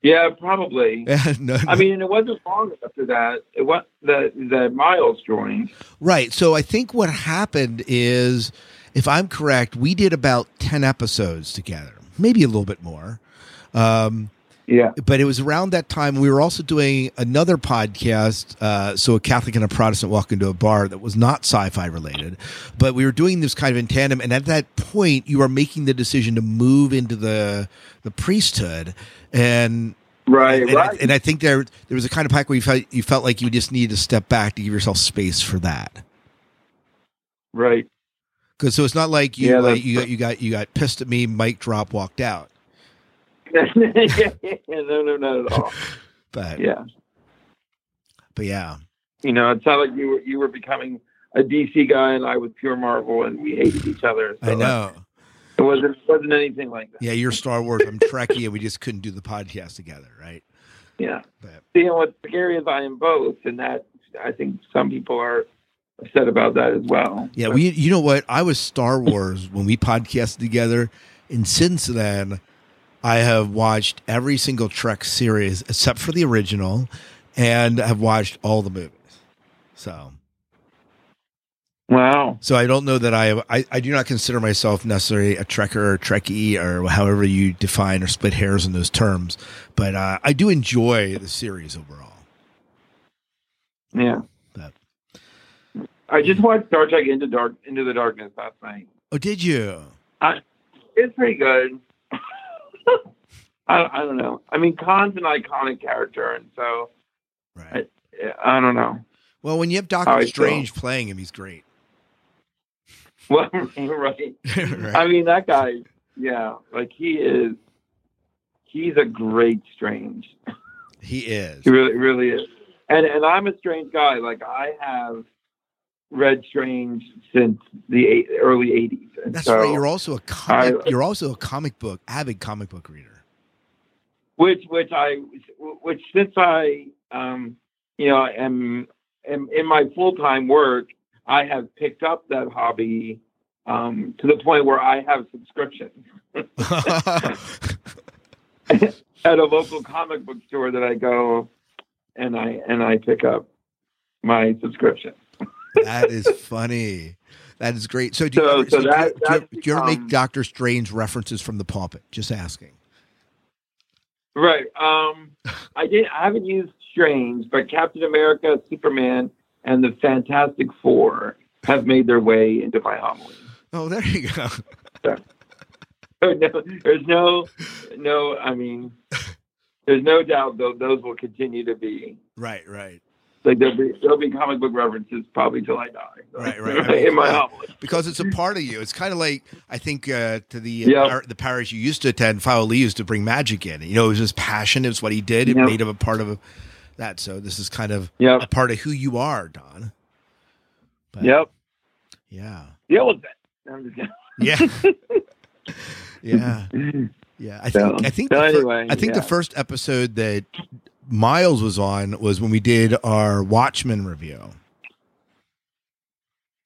Yeah, probably. *laughs* Yeah, no, I mean, it wasn't long after that. It was the the Miles joined. right so i think what happened is if i'm correct we did about 10 episodes together maybe a little bit more um Yeah. but it was around that time we were also doing another podcast uh, so a catholic and a protestant walk into a bar that was not sci-fi related but we were doing this kind of in tandem and at that point you are making the decision to move into the the priesthood and Right, and, right. I, and I think there there was a kind of pack where you felt you felt like you just needed to step back to give yourself space for that. Right. Because so it's not like you Yeah, like, you got you got you got pissed at me, mic drop, walked out. *laughs* yeah, no, no, not at all. *laughs* But Yeah. but yeah, You know, it sounded like you were you were becoming a DC guy and I was pure Marvel and we hated each other. So I know. It wasn't wasn't anything like that. Yeah, you're Star Wars. I'm Trekkie, and we just couldn't do the podcast together, right? Yeah. See, and what's scary is I am both, and that I think some people are upset about that as well. Yeah, we. You know what? I was Star Wars *laughs* when we podcasted together, and since then, I have watched every single Trek series except for the original, and have watched all the movies. So, wow. so I don't know that I, I I do not consider myself necessarily a Trekker or Trekkie or however you define or split hairs in those terms, but uh, I do enjoy the series overall. Yeah. I just watched Star Trek Into Dark Into the Darkness last night. Oh, did you? I, it's pretty good. *laughs* I, I don't know. I mean, Khan's an iconic character, and so right. I, I don't know. Well, when you have Doctor I feel. Strange playing him, he's great. *laughs* Well, *laughs* right. I mean, that guy. Yeah, like he is. He's a great Strange. He is. He really, really is. And and I'm a strange guy. Like I have read Strange since the eight, early '80s. And That's so right. You're also a comic. I- you're also a comic book avid comic book reader. which which I which since I um you know am am in my full time work, I have picked up that hobby um to the point where I have subscriptions *laughs* *laughs* at a local comic book store that I go and I and I pick up my subscription. That is funny. That is great. So, do you, So- ever, so so do, you, do, you, do you ever make Doctor Strange references from the pulpit? Just asking. Right. Um I didn't. I haven't used Strange, but Captain America, Superman, and the Fantastic Four have made their way into my homily. Oh, there you go. *laughs* no, there's no, no. I mean, there's no doubt though those will continue to be Right, right, like there'll be there'll be comic book references probably till I die. *laughs* right, right. I mean, *laughs* in my homily. because it's a part of you. It's kind of like I think uh, to the Yep. par- the parish you used to attend. Fowler Lee used to bring magic in. You know, it was his passion. It was what he did. It Yep. made him a part of that. So this is kind of Yep. a part of who you are, Don. But, Yep. Yeah. Deal with it. I'm just kidding. Yeah. *laughs* yeah. Yeah. I think So- I think so the anyway, I think yeah. the first episode that Miles was on was when we did our Watchmen review.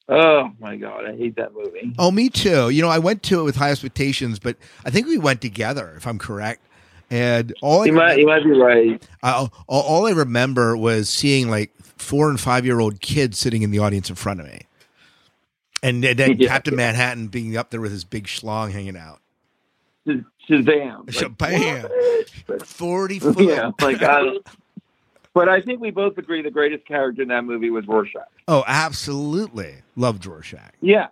Oh my god, I hate that movie. Oh, me too. You know, I went to it with high expectations, but I think we went together, if I'm correct. And all I You might, you might be right. I, all, all I remember was seeing like four and five year old kids sitting in the audience in front of me, and, then then *laughs* Yeah. Captain Manhattan being up there with his big schlong hanging out. Sh- Shazam. Shabam. Forty *laughs* foot. yeah, like I *laughs* But I think we both agree the greatest character in that movie was Rorschach. Oh, absolutely. Loved Rorschach. Yeah.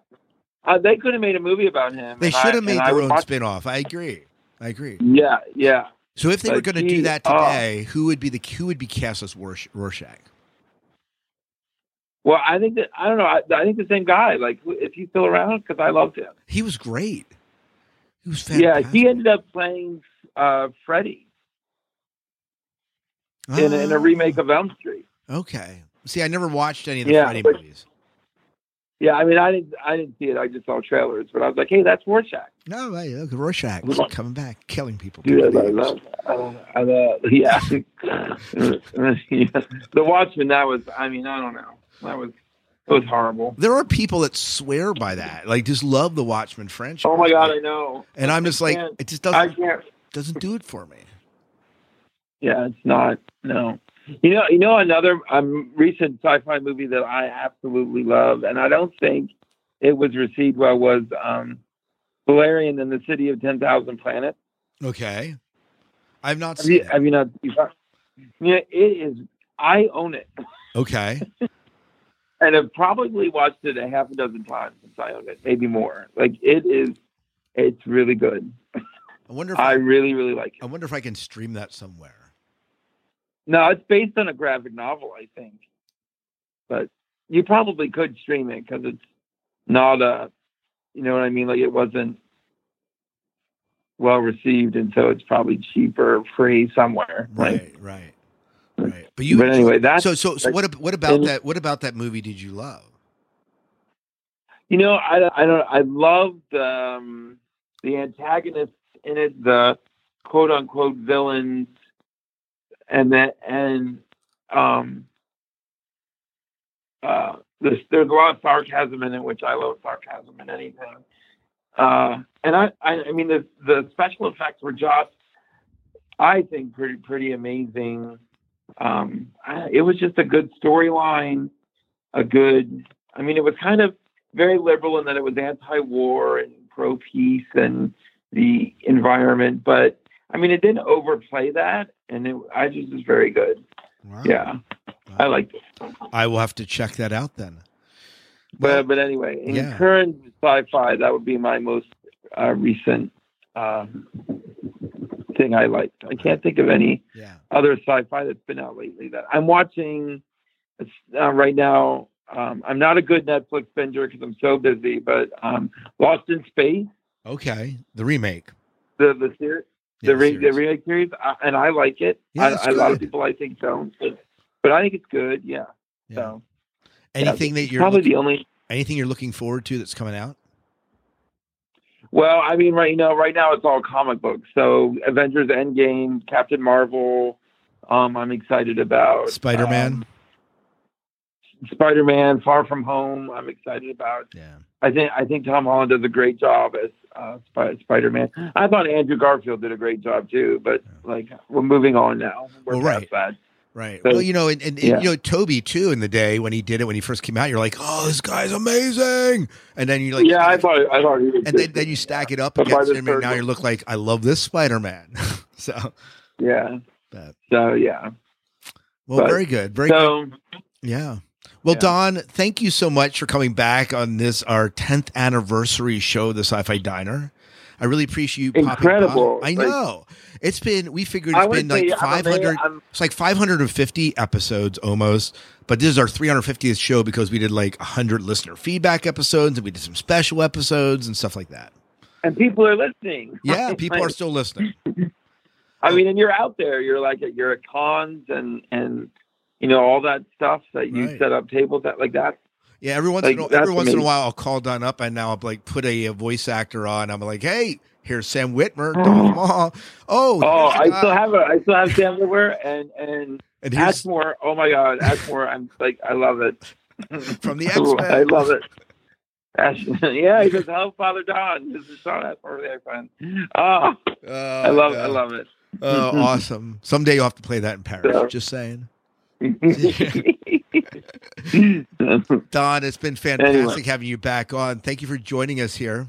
Uh, they could have made a movie about him. They should have made their own watch- spin off. I agree. I agree. Yeah, yeah. So if they were going to do that oh. today, who would be the who would be cast as Rorschach? Well, I think that I don't know. I, I think the same guy. Like, if he still around? Because I loved him. He was great. He was Yeah, he ended up playing uh, Freddy in, a- in a Ah, remake of Elm Street. Okay. See, I never watched any of the Yeah, Freddy but- movies. Yeah, I mean, I didn't, I didn't see it. I just saw trailers, but I was like, hey, that's Rorschach. No, hey, look, Rorschach coming back, killing people. Dude, I love. I love, I love, yeah. *laughs* yeah. The Watchmen. That was. I mean, I don't know. That was. It was horrible. There are people that swear by that, like just love the Watchmen franchise. Oh my god, I know. And I'm just like, it just doesn't I can't. doesn't do it for me. Yeah, it's not. No. You know, you know another um, recent sci-fi movie that I absolutely love, and I don't think it was received well was um, Valerian and the City of Ten Thousand Planets. Okay, I've not Have seen you, it. have you not- Yeah, it is. I own it, Okay, *laughs* and I've probably watched it a half a dozen times since I own it, maybe more. Like it is. It's really good. I wonder if I I, really, really like it. I wonder if I can stream that somewhere. No, it's based on a graphic novel, I think. But you probably could stream it because it's not a, you know what I mean? Like it wasn't well received, and so it's probably cheaper, free somewhere. Right, right, right. But you, But anyway, that's- so so so. like- What what about and- that? What about that movie? Did you love? You know, I, I don't. I loved um, the antagonists in it, the quote unquote villains, and that and um, uh, there's there's a lot of sarcasm in it, which I love sarcasm in anything. Uh, and I, I, I mean, the the special effects were just, I think, pretty pretty amazing. Um, I, it was just a good storyline, a good. I mean, it was kind of very liberal in that it was anti-war and pro-peace and the environment, but I mean, it didn't overplay that, and it, I just was very good. Yeah, I liked it. I will have to check that out then. But but anyway, in yeah. current sci-fi, that would be my most uh, recent um, thing I liked. I can't think of any other sci-fi that's been out lately that I'm watching uh, right now. Um, I'm not a good Netflix binger because I'm so busy, but um, Lost in Space, Okay, the remake. the the series, Yeah, the, re- the the remake series, uh, and I like it. Yeah, I, I- a lot of people I think don't, but, but I think it's good. Yeah. So Anything yeah, that you're probably looking, the only anything you're looking forward to that's coming out? Well, I mean, right now, right now it's all comic books. So Avengers Endgame, Captain Marvel. Um, I'm excited about Spider Man. um, Spider Man, Far From Home. I'm excited about. Yeah. I think I think Tom Holland does a great job as uh, Sp- Spider Man. I thought Andrew Garfield did a great job too. But like, we're moving on now. We're Well, right. that. Right. So- well, you know, and, and, and, you know, Toby too. In the day when he did it, when he first came out, you're like, "Oh, this guy's amazing!" And then you like, yeah, I thought I thought he was. and then, then you stack it up against him, and now you look like, "I love this Spider Man." *laughs* so, yeah. But- So yeah. well, But- very good, very so, good. Yeah. Well, Don, thank you so much for coming back on this our 10th anniversary show, the Sci-Fi Diner. I really appreciate you. Incredible. I Like- know. It's been we figured it's been like say I'm amazed- 500 I'm- it's like 550 episodes almost. But this is our 350th show because we did like 100 listener feedback episodes and we did some special episodes and stuff like that. and people are listening. *laughs* Yeah, people are still listening. I mean, and you're out there. You're like at you're at cons and and you know all that stuff that you Right. set up tables that like that. Yeah, every once Like, in a, every once in a while I'll call Don up and now I'll like put a, a voice actor on. I'm like, hey, here's Sam Witwer, oh. Don Maul. Oh, Oh, I the still have a I still have Sam Witwer and and, And here's- Ashmore. Oh my God, Ashmore! I'm like I love it. *laughs* From the *laughs* Ooh, X-Men. I love it. Ash, *laughs* yeah, he goes, "Hello, Father Don." This is Shawn Ashmore there, friend. Oh, I oh, love it. I love it. Oh, awesome. Someday you'll have to play that in Paris. So- Just saying. *laughs* Don, it's been fantastic Anyway. having you back on. Thank you for joining us here.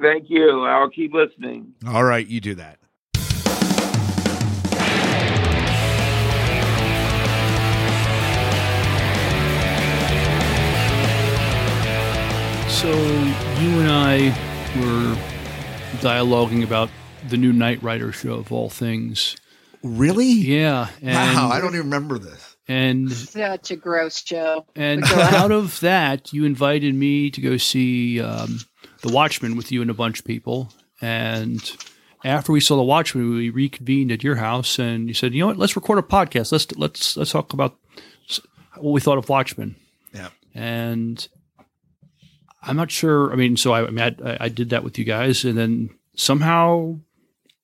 Thank you. I'll keep listening. All right, you do that. So you and I were dialoguing about the new Knight Rider show of all things. Really? Yeah. And, wow, I don't even remember this. And Such a gross show. and But go ahead. out of that, you invited me to go see um, The Watchmen with you and a bunch of people. And after we saw The Watchmen, we reconvened at your house, and you said, "You know what? Let's record a podcast. Let's let's let's talk about what we thought of Watchmen." Yeah. And I'm not sure. I mean, so I, I mean, I, I did that with you guys, and then somehow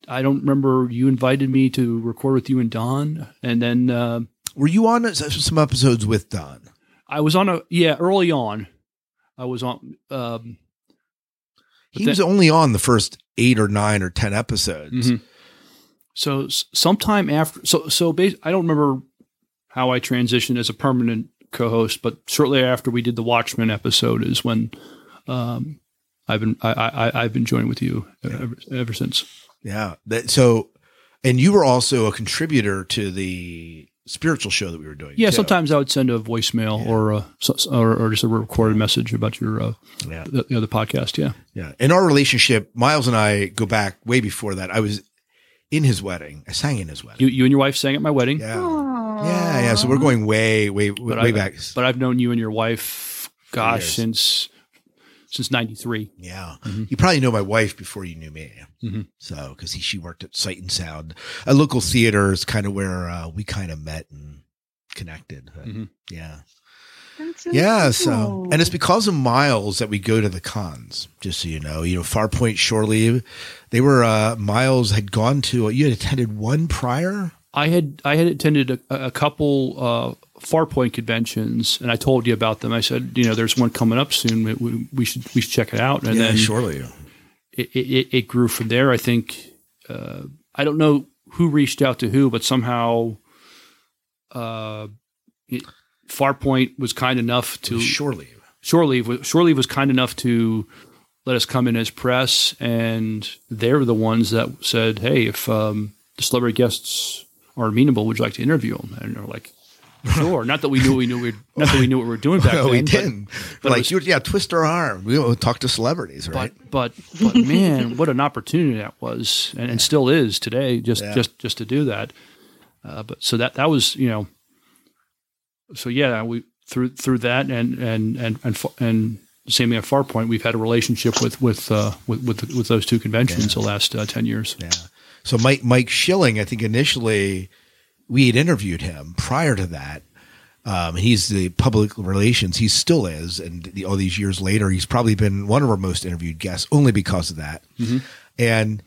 I don't remember. You invited me to record with you and Don, and then uh, Were you on some episodes with Don? I was on a yeah early on. I was on. Um, He then- was only on the first eight or nine or ten episodes. Mhm. So sometime after, so so bas- I don't remember how I transitioned as a permanent co-host, but shortly after we did the Watchmen episode is when um, I've been I, I I've been joining with you ever, ever since. Yeah. That, so, and you were also a contributor to the spiritual show that we were doing. Yeah, too. sometimes I would send a voicemail or a or, or just a recorded message about your uh, Yeah. the, the other podcast. Yeah, Yeah. In our relationship, Miles and I go back way before that. I was in his wedding. I sang in his wedding. You, you and your wife sang at my wedding. Yeah. Yeah, yeah. So we're going way, way, But way back. But I've known you and your wife, gosh, since since '93. Yeah. Mm-hmm. You probably know my wife before you knew me. Mhm. So, because she worked at Sight and Sound, a local theater is kind of where uh, we kind of met and connected. But, Mhm. Yeah. That's so Yeah. So, and it's because of Miles that we go to the cons, just so you know. You know, Farpoint Shore Leave, they were, uh, Miles had gone to, you had attended one prior? I had I had attended a, a couple uh, Farpoint conventions, and I told you about them. I said, you know, there's one coming up soon. We, we, should we should check it out. And yeah, then Leave. it, it, it grew from there. I think uh, I don't know who reached out to who, but somehow uh, it, Farpoint was kind enough to Shore Leave. Shore Leave was Shore Leave was kind enough to let us come in as press, and they're the ones that said, "Hey, if um, the celebrity guests are amenable, would you like to interview them?" And they're like, "Sure." not that we knew we knew we not that we knew what we were doing *laughs* back No, then. we didn't. but it like, was- you, yeah, twist our arm. We will talk to celebrities, right? but but but *laughs* man, what an opportunity that was, and, and still is today. Just Yeah. just just to do that. Uh, but so that that was you know. So yeah, we through through that and and and and and same thing at Farpoint, we've had a relationship with with uh, with, with with those two conventions the last uh, ten years. Yeah. So Mike Mike Schilling, I think initially we had interviewed him prior to that. Um, he's the public relations. He still is, and the, all these years later, he's probably been one of our most interviewed guests only because of that. Mhm. And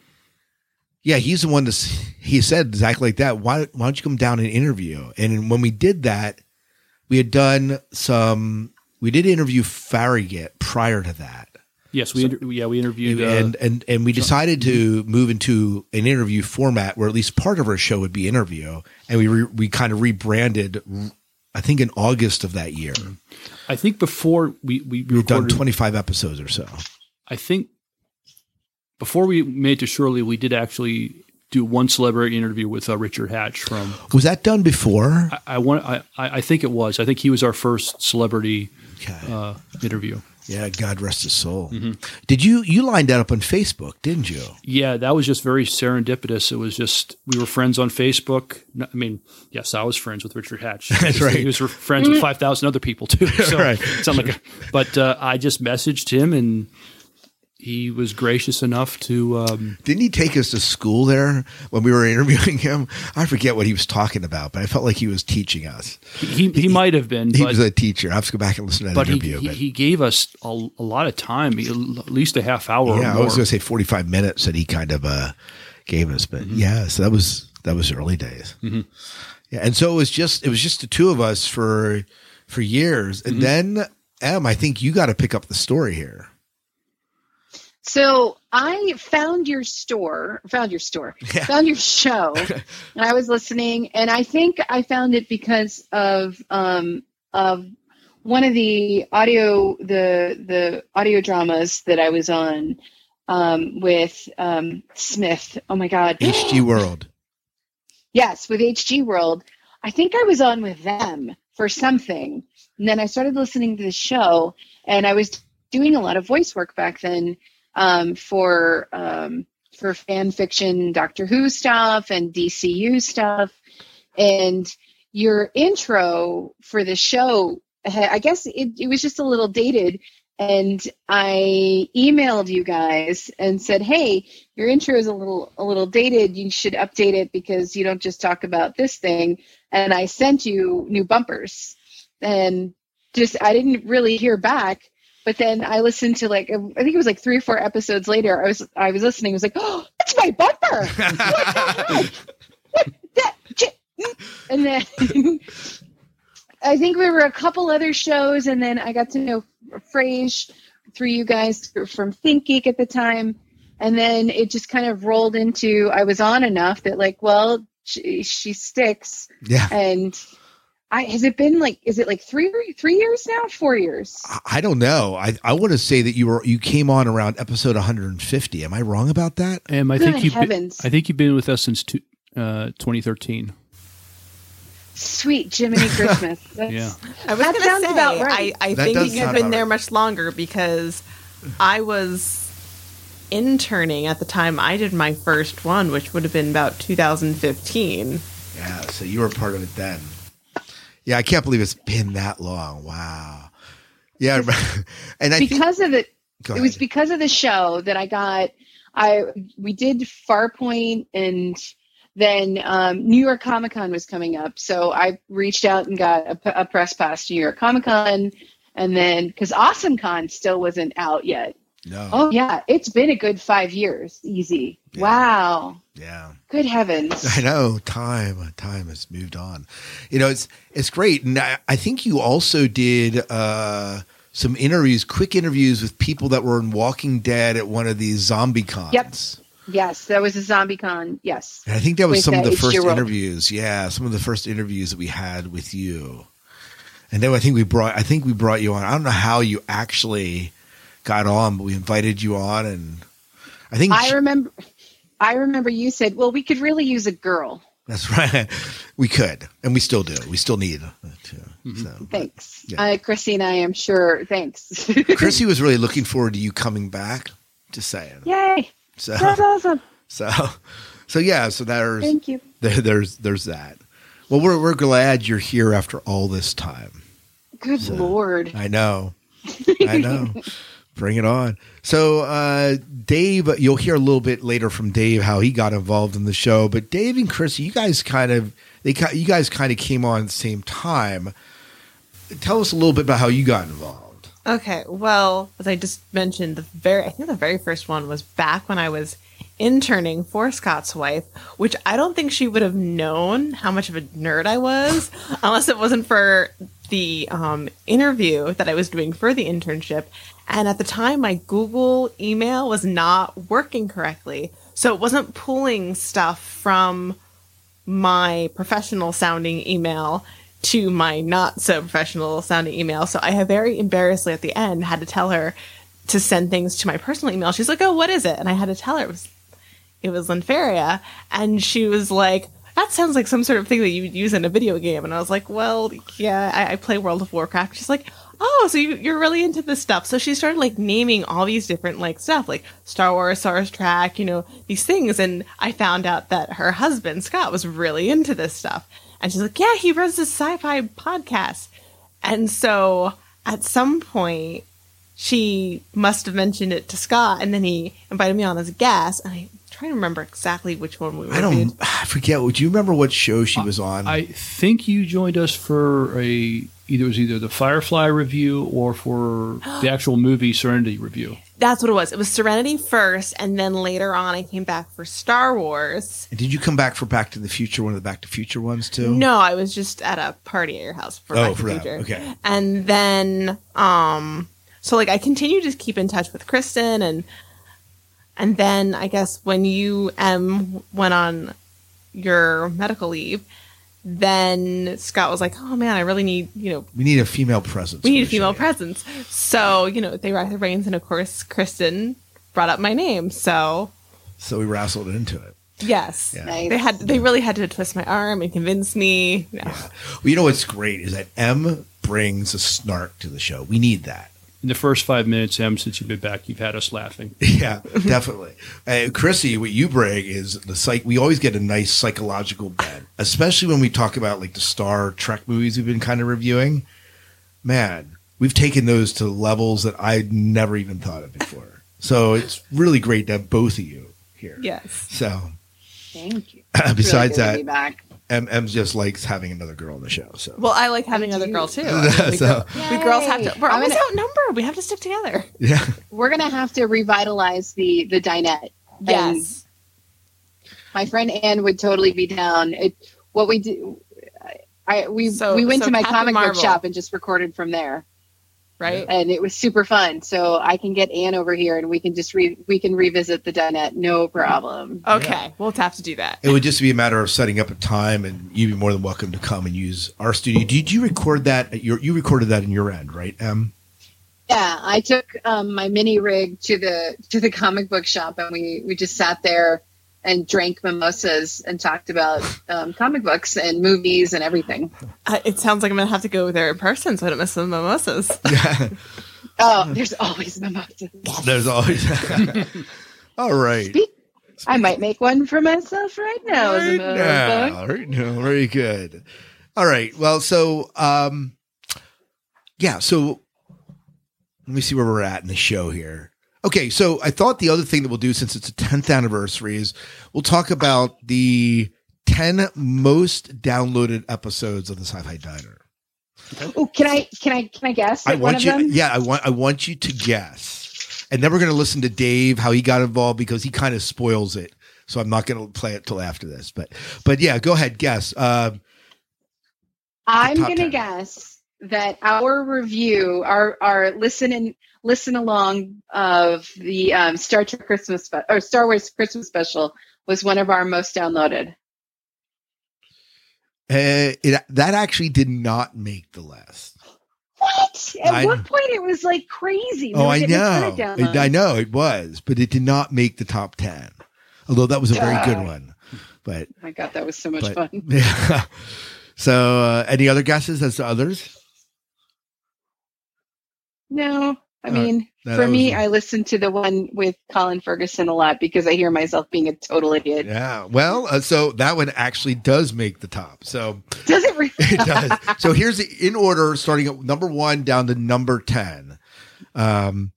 yeah, he's the one that he said exactly like that. Why why don't you come down and interview? And when we did that, we had done some. We did interview Farragut prior to that. Yes, we inter- yeah we interviewed uh, and and and we decided to move into an interview format where at least part of our show would be interview, and we re, we kind of rebranded. I think in August of that year, I think before we we, we had done twenty five episodes or so. I think before we made to Shore Leave, we did actually do one celebrity interview with uh, Richard Hatch from. Was that done before? I, I want. I, I I think it was. I think he was our first celebrity uh, interview. Yeah, God rest his soul. Mm-hmm. Did you you lined that up on Facebook, didn't you? Yeah, that was just very serendipitous. It was just we were friends on Facebook. No, I mean, yes, I was friends with Richard Hatch. *laughs* That's right. He was friends with five thousand other people too. *laughs* So Right. it's like, a, but uh, I just messaged him and he was gracious enough to. Um, Didn't he take us to school there when we were *laughs* interviewing him? I forget what he was talking about, but I felt like he was teaching us. he he might have been. He but, was a teacher. I have to go back and listen to that but interview. he, but he gave us a, a lot of time, at least a half hour. yeah, I was going to say forty five minutes that he kind of uh, gave us, but yeah, so that was that was early days. Mhm. Yeah, and so it was just it was just the two of us for for years, and then Em, I think you got to pick up the story here. So I found your store, found your store, *laughs* found your show, *laughs* and I was listening, and I think I found it because of um, of one of the audio the the audio dramas that I was on um, with um, Smith. Oh my God, HG *gasps* World. Yes, with HG World. I think I was on with them for something. And then I started listening to the show, and I was doing a lot of voice work back then um, for um, for fan fiction, Doctor Who stuff, and DCU stuff. And your intro for the show, I guess it, it was just a little dated. And I emailed you guys and said, "Hey, your intro is a little a little dated. You should update it because you don't just talk about this thing." And I sent you new bumpers, and just I didn't really hear back. But then I listened to like I think it was like three or four episodes later. I was I was listening. I was like, "Oh, that's my bumper!" *laughs* what that? j- mm. And then *laughs* I think we were a couple other shows, and then I got to know Frage through you guys from Think Geek at the time, and then it just kind of rolled into I was on enough that like, well, she, she sticks, Yeah. and I has it been like is it like three three years now, four years? I don't know. I I want to say that you were you came on around episode 150. Am I wrong about that? Um, I Good think you've been. I think you've been with us since two, uh, 2013. Sweet Jiminy *laughs* Christmas. Yeah. I was That going sounds to say, about right. I, I That think you've been there right. much longer because I was interning at the time I did my first one, which would have been about 2015. Yeah, so you were part of it then. Yeah, I can't believe it's been that long. Wow. Yeah, *laughs* and I think, because of the Go it was because of the show that I got I we did Farpoint and then um, New York Comic Con was coming up, so I reached out and got a press pass to New York Comic Con, and then because Awesome Con still wasn't out yet. No, Oh yeah, it's been a good five years, easy. Wow, yeah. good heavens! *laughs* I know time time has moved on. You know, it's it's great, and I, I think you also did uh, some interviews, quick interviews with people that were in Walking Dead at one of these zombie cons. Yep. Yes, that was a Zombie Con. Yes, And I think that was With, some of uh, the first. Interviews. Yeah, some of the first interviews that we had with you. And then I think we brought I think we brought you on. I don't know how you actually got on, but we invited you on and I think I remember. I remember you said, "Well, we could really use a girl." that's right. We could, and we still do. We still need it too. So Thanks, Yeah. uh, Christina. I am sure. Thanks. *laughs* Chrissy was really looking forward to you coming back. Just saying. Yay! So That's awesome. *laughs* so so yeah. So there's Thank you. there, there's there's that. Well, we're we're glad you're here after all this time. Good lord. I know. I know. *laughs* Bring it on. So, uh, Dave, you'll hear a little bit later from Dave how he got involved in the show. But Dave and Chrissy, you guys kind of they you guys kind of came on at the same time. Tell us a little bit about how you got involved. Okay, well, as I just mentioned, the very I think the very first one was back when I was interning for Scott's wife, which I don't think she would have known how much of a nerd I was unless it wasn't for the um, interview that I was doing for the internship. And at the time, my Google email was not working correctly, so it wasn't pulling stuff from my professional sounding email to my not so professional sounding email. So I have very embarrassingly at the end had to tell her to send things to my personal email. She's like, "Oh, what is it?" And I had to tell her it was it was Linfaria, and she was like, "That sounds like some sort of thing that you would use in a video game." And I was like, "Well, yeah, I, I play World of Warcraft." She's like, "Oh, so you, you're really into this stuff?" So she started like naming all these different like stuff, like Star Wars, Star Wars Trek, you know, these things. And I found out that her husband Scott was really into this stuff, and she's like, "Yeah, he runs this sci-fi podcast." And so at some point, she must have mentioned it to Scott, and then he invited me on as a guest. And I'm trying to remember exactly which one we were. I don't I forget. Would you remember what show she was on? I think you joined us for a either it was either the Firefly review or for the *gasps* actual movie Serenity review. That's what it was. It was Serenity first, and then later on, I came back for Star Wars. And Did you come back for Back to the Future, one of the Back to Future ones too? No, I was just at a party at your house for Oh, Back to the. Future. Okay. And then, um, so like I continued to keep in touch with Kristen, and and then I guess when you um went on your medical leave, then Scott was like, "Oh man, I really need you know We need a female presence. we need a female presence." So you know they racked their brains, and of course Kristen brought up my name. So So we wrestled into it. yes, Yeah. they had they really had to twist my arm and convince me. Yeah. Well, you know what's great is that M brings a snark to the show. We need that. In the first five minutes, Em, since you've been back, you've had us laughing. *laughs* Yeah, definitely. Uh, Chrissy, what you bring is the psych. We always get a nice psychological bent, especially when we talk about like the Star Trek movies we've been kind of reviewing. Man, we've taken those to levels that I'd never even thought of before. So it's really great to have both of you here. Yes. So Thank you. *laughs* besides Really good be that, back. M, M just likes having another girl on the show. So Well, I like having other girl too. *laughs* I mean, we, So- girl- we girls have to. We're I'm gonna- outnumbered. We have to stick together. yeah, We're gonna have to revitalize the the dinette. And Yes. my friend Anne would totally be down. It, what we do, I we So- we went so to my Captain comic book shop and just recorded from there, Right. and it was super fun. So I can get anne over here and we can just re, we can revisit the dinette, no problem. Okay. We'll have to do that. it would just be a matter of setting up a time, and you'd be more than welcome to come and use our studio. Did you record that? At your you recorded that in your end, right, M? Yeah, I took um, my mini rig to the to the comic book shop and we we just sat there and drank mimosas and talked about um, comic books and movies and everything. Uh, it sounds like I'm gonna have to go there in person so I don't miss the mimosas. Yeah. *laughs* Oh, there's always mimosas. There's always. *laughs* All right. Speak- I might make one for myself right now. as a Right matter of fact. now, right now. Very good. All right. Well, so um, yeah. So let me see where we're at in the show here. Okay, so I thought the other thing that we'll do since it's a 10th anniversary is we'll talk about the 10 most downloaded episodes of the Sci-Fi Diner. Oh, can I can I can I guess? I at one want of you, them? yeah, I want I want you to guess, and then we're going to listen to Dave how he got involved because he kind of spoils it. So I'm not going to play it till after this, but but yeah, go ahead, guess. Uh, I'm gonna 10. guess that our review, our our listen and listen along of the um, Star Trek Christmas or Star Wars Christmas special was one of our most downloaded. uh, it, that actually did not make the list. What? At I- one point, it was like crazy. We Oh, I getting a ton know, downloads. I know it was, but it did not make the top ten. Although that was a very good Ah. one, but Oh my god, that was so much but fun. yeah. *laughs* So, uh, any other guesses as to others? No, I right. mean, for me, was- I listen to the one with Colin Ferguson a lot because I hear myself being a total idiot. Yeah. Well, uh, so that one actually does make the top. So Does it really? *laughs* it does. *laughs* so here's the, in order, starting at number one down to number ten. Um,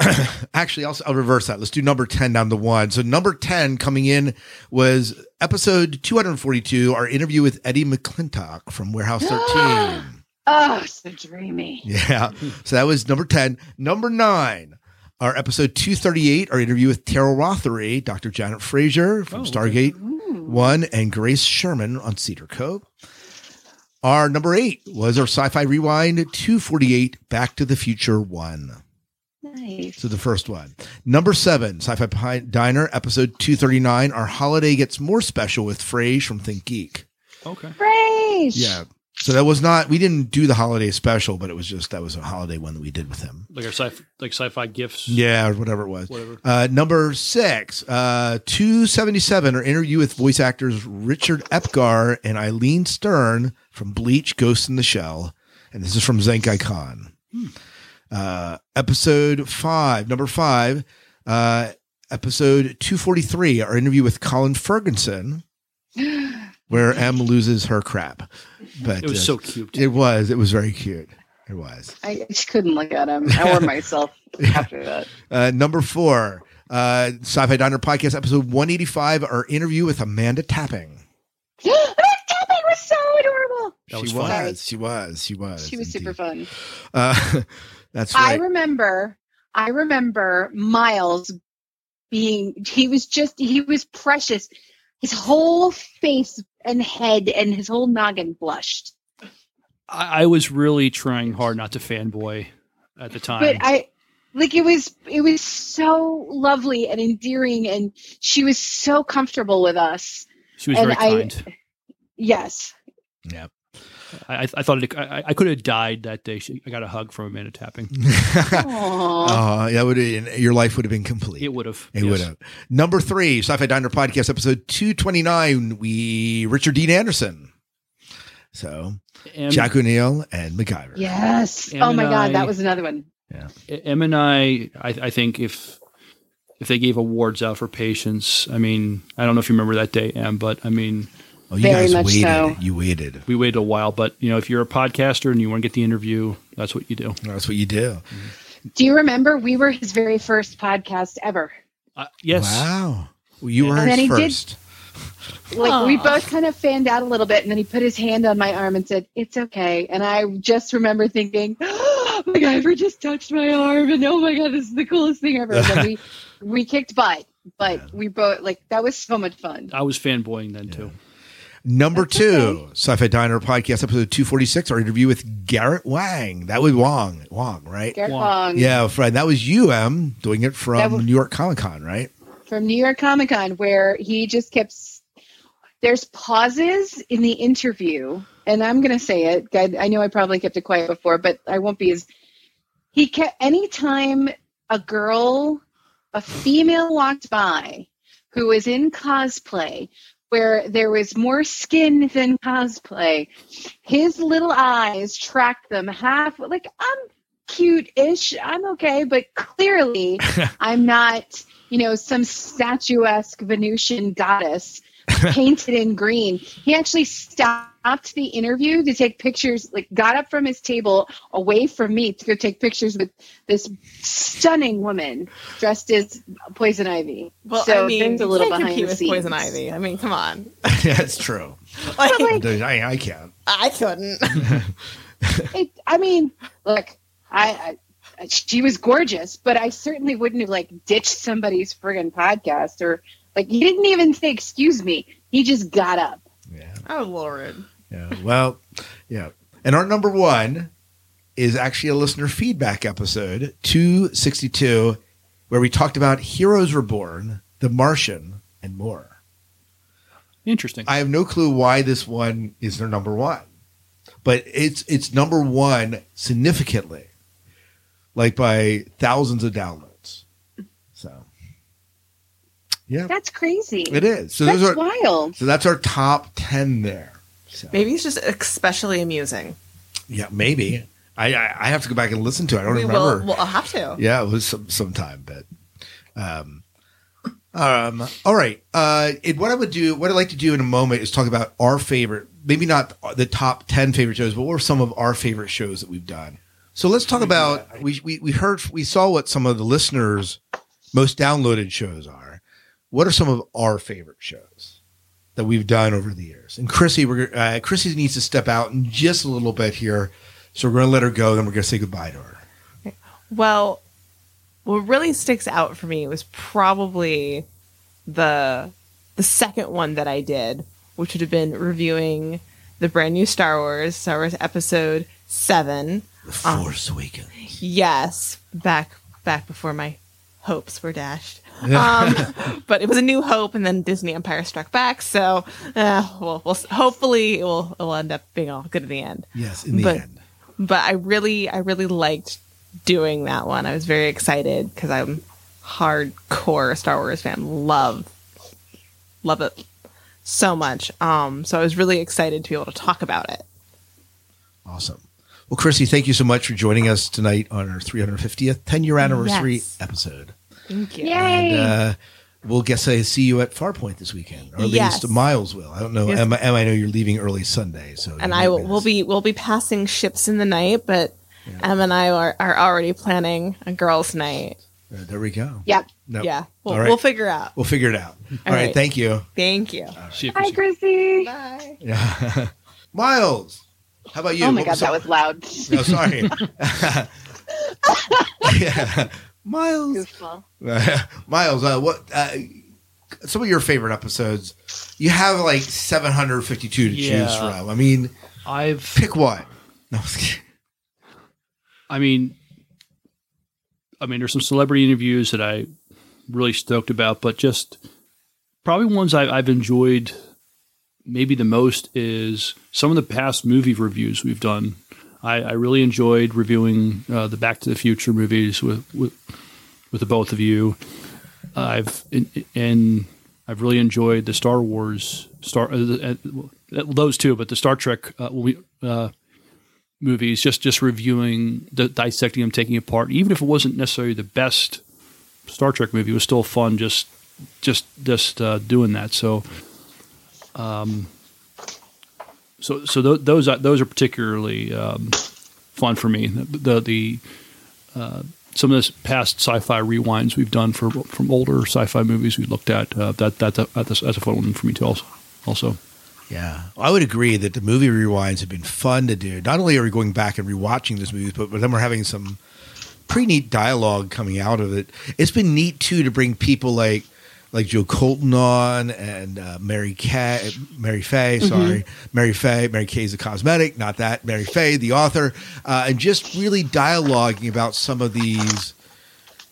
*coughs* actually, I'll, I'll reverse that. Let's do number ten down to one. So number ten coming in was episode 242, our interview with Eddie McClintock from Warehouse 13. *gasps* *gasps* *gasps* Oh, so dreamy. Yeah. So that was number 10. Number nine, our episode 238, our interview with Teryl Rothery, Dr. Janet Fraiser from Oh, Stargate One, and Grace Sherman on Cedar Cove. Our number eight was our sci fi rewind 248, Back to the Future One. Nice. So the first one. Number seven, Sci Fi Pi- Diner, episode 239, our holiday gets more special with Frage from Think Geek. Okay. Frage. Yeah. So that was not, we didn't do the holiday special, but it was just, that was a holiday one that we did with him. Like our sci like sci-fi gifts. Yeah, or whatever it was. Whatever. Uh, number six, uh, 277, our interview with voice actors Richard Epcar and Ellyn Stern from Bleach Ghost in the Shell. And this is from Zenkaikon. Uh, episode five, number five, uh, episode 243, our interview with Colin Ferguson, *gasps* *gasps* where M loses her crap. But It was uh, so cute. It was. It was very cute. It was. I just couldn't look at him I or myself *laughs* after that. Uh, number four, uh, Sci-Fi Diner podcast episode 185, our interview with Amanda Tapping. *gasps* that tapping was so adorable. That she fun. was, she was, she was. She was super fun. Uh, *laughs* that's I remember, I remember Miles being, he was just, he was precious. His whole face and head and his whole noggin blushed. I, I was really trying hard not to fanboy at the time. But I, like, it was, it was so lovely and endearing and she was so comfortable with us. she was and very I- kind. Yes. Yep. I, I, I thought it, I, I could have died that day. She, I got a hug from Amanda Tapping. Aw. *laughs* Uh, that would your life would have been complete. It would have. It yes. would have. Number three, Sci-Fi Diner podcast episode two twenty nine. We Richard Dean Anderson. So And Jack O'Neill and MacGyver. yes. Em oh my God. I- that was another one. Yeah. Em and I, I, I think if if they gave awards out for patience, I mean, I don't know if you remember that day, Em, but I mean, Oh, you Very guys much waited. so. You waited. we waited a while. But you know, if you're a podcaster and you want to get the interview, that's what you do. That's what you do. Do you remember we were his very first podcast ever? Uh, yes. Wow. Well, you were And his he did- first. Like we both kind of fanned out a little bit, and then he put his hand on my arm and said, "It's okay." And I just remember thinking, *gasps* "Oh my god, Ever just touched my arm, and oh my god, this is the coolest thing ever." And then we *laughs* we kicked butt, but we both like that was so much fun. I was fanboying then too. Number That's two, okay. Sci-Fi Diner podcast episode two forty six. Our interview with Garrett Wang. That was Wong. Wong, right? Garrett Wow. Wong Yeah, Fred. That was you, Em, doing it from was- New York Comic Con, right? from New York Comic Con, where he just kept. s- There's pauses in the interview, and I'm going to say it. I, I know I probably kept it quiet before, but I won't be as. He kept anytime a girl, a female walked by, who was in cosplay, where there was more skin than cosplay, his little eyes tracked them half. Like I'm cute-ish. I'm okay, but clearly *laughs* I'm not, you know, some statuesque Venusian goddess *laughs* painted in green. He actually stopped the interview to take pictures, like got up from his table away from me to go take pictures with this stunning woman dressed as Poison Ivy. Well, so I mean, there's a little behind the scenes. Poison Ivy. I mean, come on. *laughs* That's true. *laughs* Like, I, I can't. I couldn't. It, I mean, look, I, I she was gorgeous, but I certainly wouldn't have like ditched somebody's friggin' podcast or like he didn't even say excuse me. He just got up. Yeah. Oh Lord. Yeah. Well, yeah. And our number one is actually a listener feedback episode, 262, where we talked about Heroes Reborn, The Martian, and more. Interesting. I have no clue why this one is their number one, but it's it's number one significantly, like by thousands of downloads. So, yeah, That's crazy. it is. So That's those are wild. so that's our top ten there. So Maybe it's just especially amusing. yeah, maybe I I, I have to go back and listen to. it. I don't we remember. will. We'll I'll have to. Yeah, it was some sometime, but um, um, all right. Uh, it, what I would do, what I'd like to do in a moment is talk about our favorite, maybe not the top ten favorite shows, but what are some of our favorite shows that we've done. So let's talk about we, we we heard we saw what some of the listeners' most downloaded shows are. What are some of our favorite shows that we've done over the years? And Chrissy, we're uh, Chrissy needs to step out in just a little bit here, so we're going to let her go. Then we're going to say goodbye to her. Well, what really sticks out for me was probably the the second one that I did, which would have been reviewing the brand new Star Wars, Star Wars Episode Seven. The Force Awakens. Yes, back back before my hopes were dashed. Um, *laughs* but it was a New Hope, and then Disney Empire Struck Back. So, uh, well, we'll hopefully it will, it will end up being all good in the end. Yes, in the but, end. But I really, I really liked doing that one. I was very excited because I'm hardcore Star Wars fan. Love, love it so much. Um, so I was really excited to be able to talk about it. Awesome. Well, Chrissy, thank you so much for joining us tonight on our 350th 10 year anniversary Yes. episode. Thank you. And uh, we'll guess I see you at Farpoint this weekend, or at Yes. least Miles will. I don't know. Yes. Emma, Emma, I know you're leaving early Sunday, so and I will we'll be we'll be passing ships in the night, but Em and I are, are already planning a girls' night. Uh, there we go. Yep. No. Yeah, we'll, All right. we'll figure out. We'll figure it out. All right. right. Thank you. Thank you. Hi, Chrissy. Bye. Yeah. *laughs* Miles, how about you? Oh my What god, that was loud. No, *laughs* sorry. *laughs* yeah. Miles. *laughs* Miles, uh, what? Uh, some of your favorite episodes? You have like 752 to choose from. I mean, I've pick one. No, I was kidding. I mean, I mean, there's some celebrity interviews that I really stoked about, but just probably ones I, I've enjoyed maybe the most is some of the past movie reviews we've done. I, I really enjoyed reviewing uh, the Back to the Future movies with with, with the both of you. I've and, I've really enjoyed the Star Wars Star uh, uh, those two, but the Star Trek uh, we, uh, movies, just just reviewing, the, dissecting them, taking apart. Even if it wasn't necessarily the best Star Trek movie, it was still fun. Just just just uh, doing that. So, um, so so th- those are, those are particularly um, fun for me. The the, uh, some of the past sci-fi rewinds we've done for from older sci-fi movies we looked at uh, that that that's, that's a fun one for me too. Also, also. Yeah, I would agree that the movie rewinds have been fun to do. Not only are we going back and rewatching those movies, but, but then we're having some pretty neat dialogue coming out of it. It's been neat too to bring people like like Joe Colton on and uh, Mary Kay, Mary Faye, sorry, Mary Faye. Mary Kay's a cosmetic, not that. Mary Faye, the author, uh, and just really dialoguing about some of these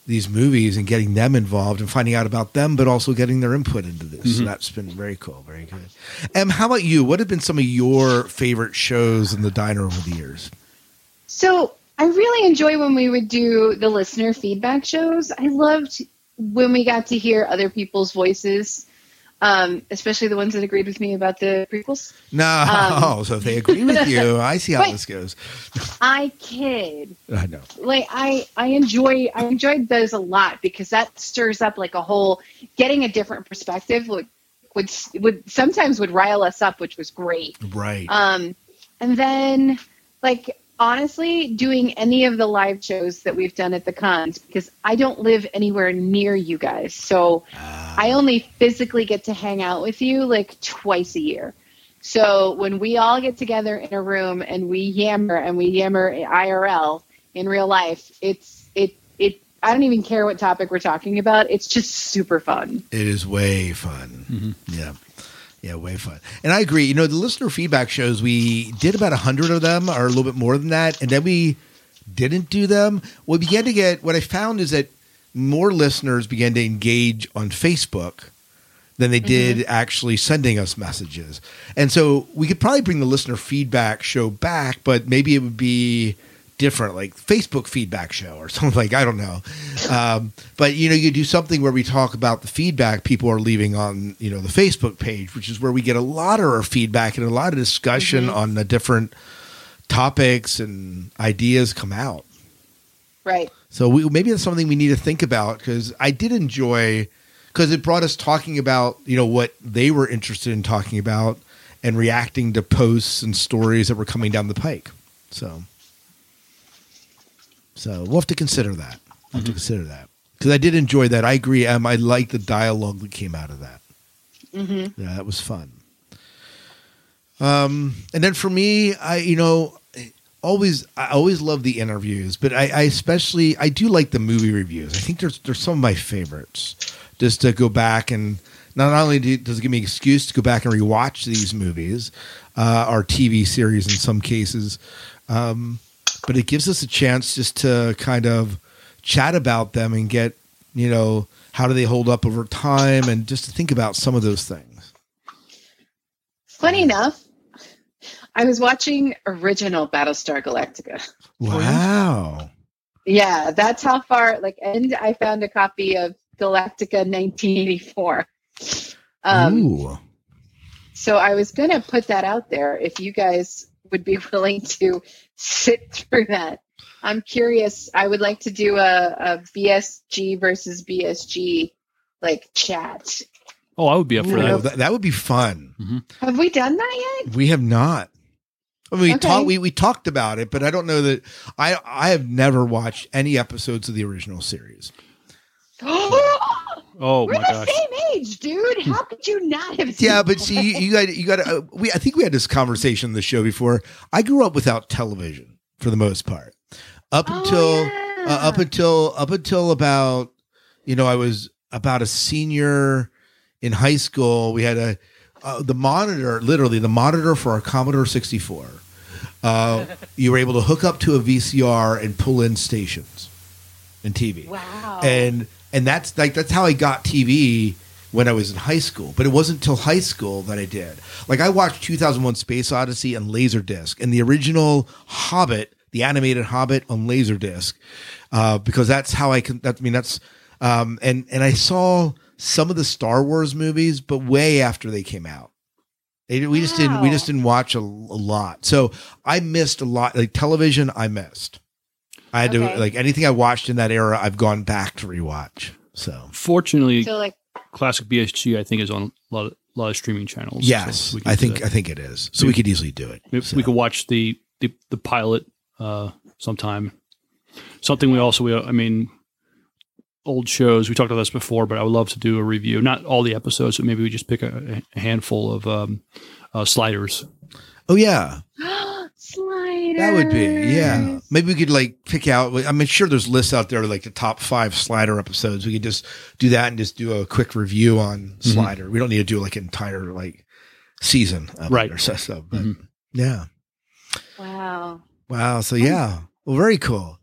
these movies and getting them involved and finding out about them, but also getting their input into this. So Mhm. that's been very cool, very good. Em, how about you? What have been some of your favorite shows in the diner over the years? So I really enjoy when we would do the listener feedback shows. I loved when we got to hear other people's voices um, especially the ones that agreed with me about the prequels. No, Um, *laughs* so if they agree with you, *laughs* I see how this goes. I kid. *laughs* I know. Like I, I enjoy, I enjoyed those a lot because that stirs up like a whole, getting a different perspective would, would, would sometimes would rile us up, which was great. Right. Um, and then, like, honestly, doing any of the live shows that we've done at the cons, because I don't live anywhere near you guys. So ah. I only physically get to hang out with you like twice a year. So when we all get together in a room and we yammer and we yammer IRL in real life, it's, it, it, I don't even care what topic we're talking about. It's just super fun. It is way fun. Mm-hmm. Yeah. Yeah, way fun. And I agree. You know, the listener feedback shows, we did about 100 of them or a little bit more than that. And then we didn't do them. We began to get, what I found is that more listeners began to engage on Facebook than they mm-hmm. did actually sending us messages. And so we could probably bring the listener feedback show back, but maybe it would be different, like Facebook feedback show or *laughs* something like I don't know. Um, but you know, you do something where we talk about the feedback people are leaving on you know the Facebook page, which is where we get a lot of our feedback and a lot of discussion on the different topics and ideas come out. Right. So we, maybe that's something we need to think about because I did enjoy because it brought us talking about you know what they were interested in talking about and reacting to posts and stories that were coming down the pike. So, so we'll have to consider that. We'll have to consider that because I did enjoy that. I agree. Um, I like the dialogue that came out of that. Mm-hmm. Yeah, that was fun. Um, and then for me, I you know always I always love the interviews, but I, I especially I do like the movie reviews. I think there's there's some of my favorites. Just to go back and not only do, does it give me an excuse to go back and rewatch these movies uh, or TV series in some cases, um, but it gives us a chance just to kind of chat about them and get you know how do they hold up over time and just to think about some of those things. Funny enough, I was watching original Battlestar Galactica. Wow. Yeah, that's how far. Like, and I found a copy of Galactica 1984. Um, Ooh. so I was gonna put that out there if you guys would be *laughs* willing to sit through that. I'm curious. I would like to do a, a BSG versus BSG like chat. Oh, I would be up for that. Oh, that. That would be fun. Mm-hmm. Have we done that yet? We have not. I mean, we Okay. talked we, we talked about it, but I don't know that I I have never watched any episodes of the original series. *gasps* Oh We're my the gosh. same age, dude. How could you not have? Seen Yeah, but see, you, you got you got uh, we. I think we had this conversation on the show before. I grew up without television for the most part, up Oh, until uh, up until up until about you know I was about a senior in high school. We had a uh, the monitor, literally the monitor for our Commodore sixty four. Uh, you were able to hook up to a VCR and pull in stations and TV. Wow. And and that's like that's how I got TV when I was in high school. But it wasn't until high school that I did. Like I watched 2001: Space Odyssey and Laserdisc and the original Hobbit, the animated Hobbit on Laserdisc, uh, because that's how I can. That I mean that's um, and and I saw some of the Star Wars movies, but way after they came out. They- we just didn't we just didn't watch a, a lot. So I missed a lot. Like television, I missed. I had Okay. to like anything I watched in that era. I've gone back to rewatch. So Fortunately, So like, classic BSG I think is on a lot of, lot of streaming channels. yes, so I think. I think it is. So we could easily do it. we, So. we could watch the the, the pilot uh, sometime. Something we also we, I mean old shows we talked about this before, but I would love to do a review. Not all the episodes, but maybe we just pick a, a handful of um, uh, sliders. Oh yeah, *gasps* *gasps* sliders. that would be yeah. Maybe we could like pick out. I mean, sure, there's lists out there like the top five Slider episodes. We could just do that and just do a quick review on mm-hmm. Slider. We don't need to do like an entire like season, of it Right. Or so, so, but mm-hmm. yeah. Wow. Wow. So yeah. Well, very cool.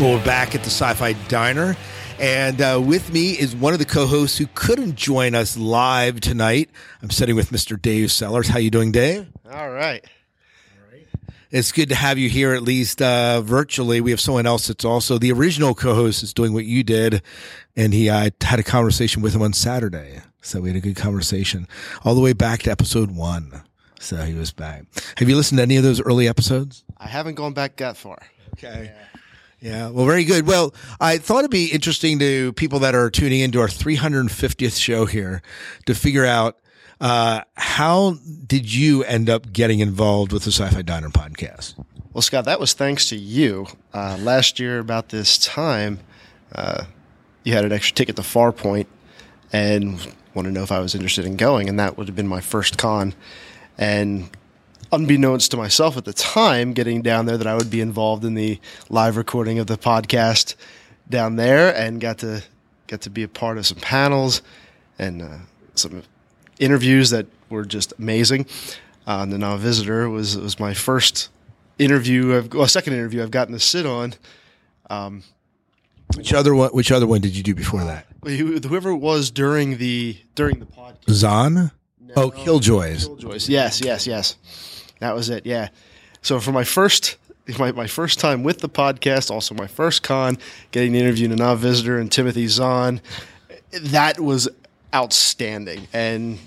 Well, we're back at the Sci-Fi Diner, and uh, with me is one of the co-hosts who couldn't join us live tonight. I'm sitting with Mr. Dave Sellers. How you doing, Dave? All right. All right. It's good to have you here, at least uh, virtually. We have someone else that's also the original co-host is doing what you did, and he I had a conversation with him on Saturday, so we had a good conversation all the way back to episode one. So he was back. Have you listened to any of those early episodes? I haven't gone back that far. Okay. Yeah, well, very good. Well, I thought it'd be interesting to people that are tuning into our 350th show here to figure out uh, how did you end up getting involved with the Sci-Fi Diner podcast? Well, Scott, that was thanks to you. Uh, last year, about this time, uh, you had an extra ticket to Far and wanted to know if I was interested in going, and that would have been my first con. And unbeknownst to myself at the time, getting down there, that I would be involved in the live recording of the podcast down there, and got to get to be a part of some panels and uh, some interviews that were just amazing. Uh, the Nana Visitor was was my first interview, I've, well, second interview I've gotten to sit on. Um, which other one? Which other one did you do before that? Whoever it was during the during the podcast. Zahn. oh, Killjoys. Killjoys. Yes, yes, yes. That was it. Yeah. So for my first my, my first time with the podcast, also my first con, getting to interview Nana Visitor and Timothy Zahn, that was outstanding and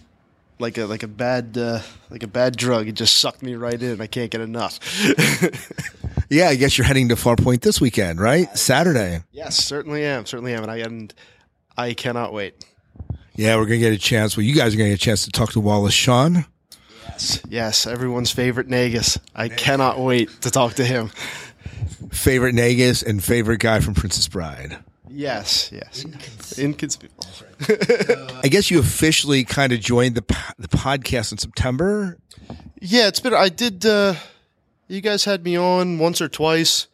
like a like a bad uh, like a bad drug. It just sucked me right in. I can't get enough. *laughs* yeah, I guess you're heading to Farpoint this weekend, right? Saturday. Yes, certainly am. Certainly am, and I and I cannot wait. Yeah, we're gonna get a chance. Well, you guys are gonna get a chance to talk to Wallace Shawn. Yes, yes, everyone's favorite Nagus. I cannot wait to talk to him. Favorite Nagus and favorite guy from Princess Bride. Yes, yes, inconceivable. I guess you officially kind of joined the the podcast in September. Yeah, it's been. I did. Uh, you guys had me on once or twice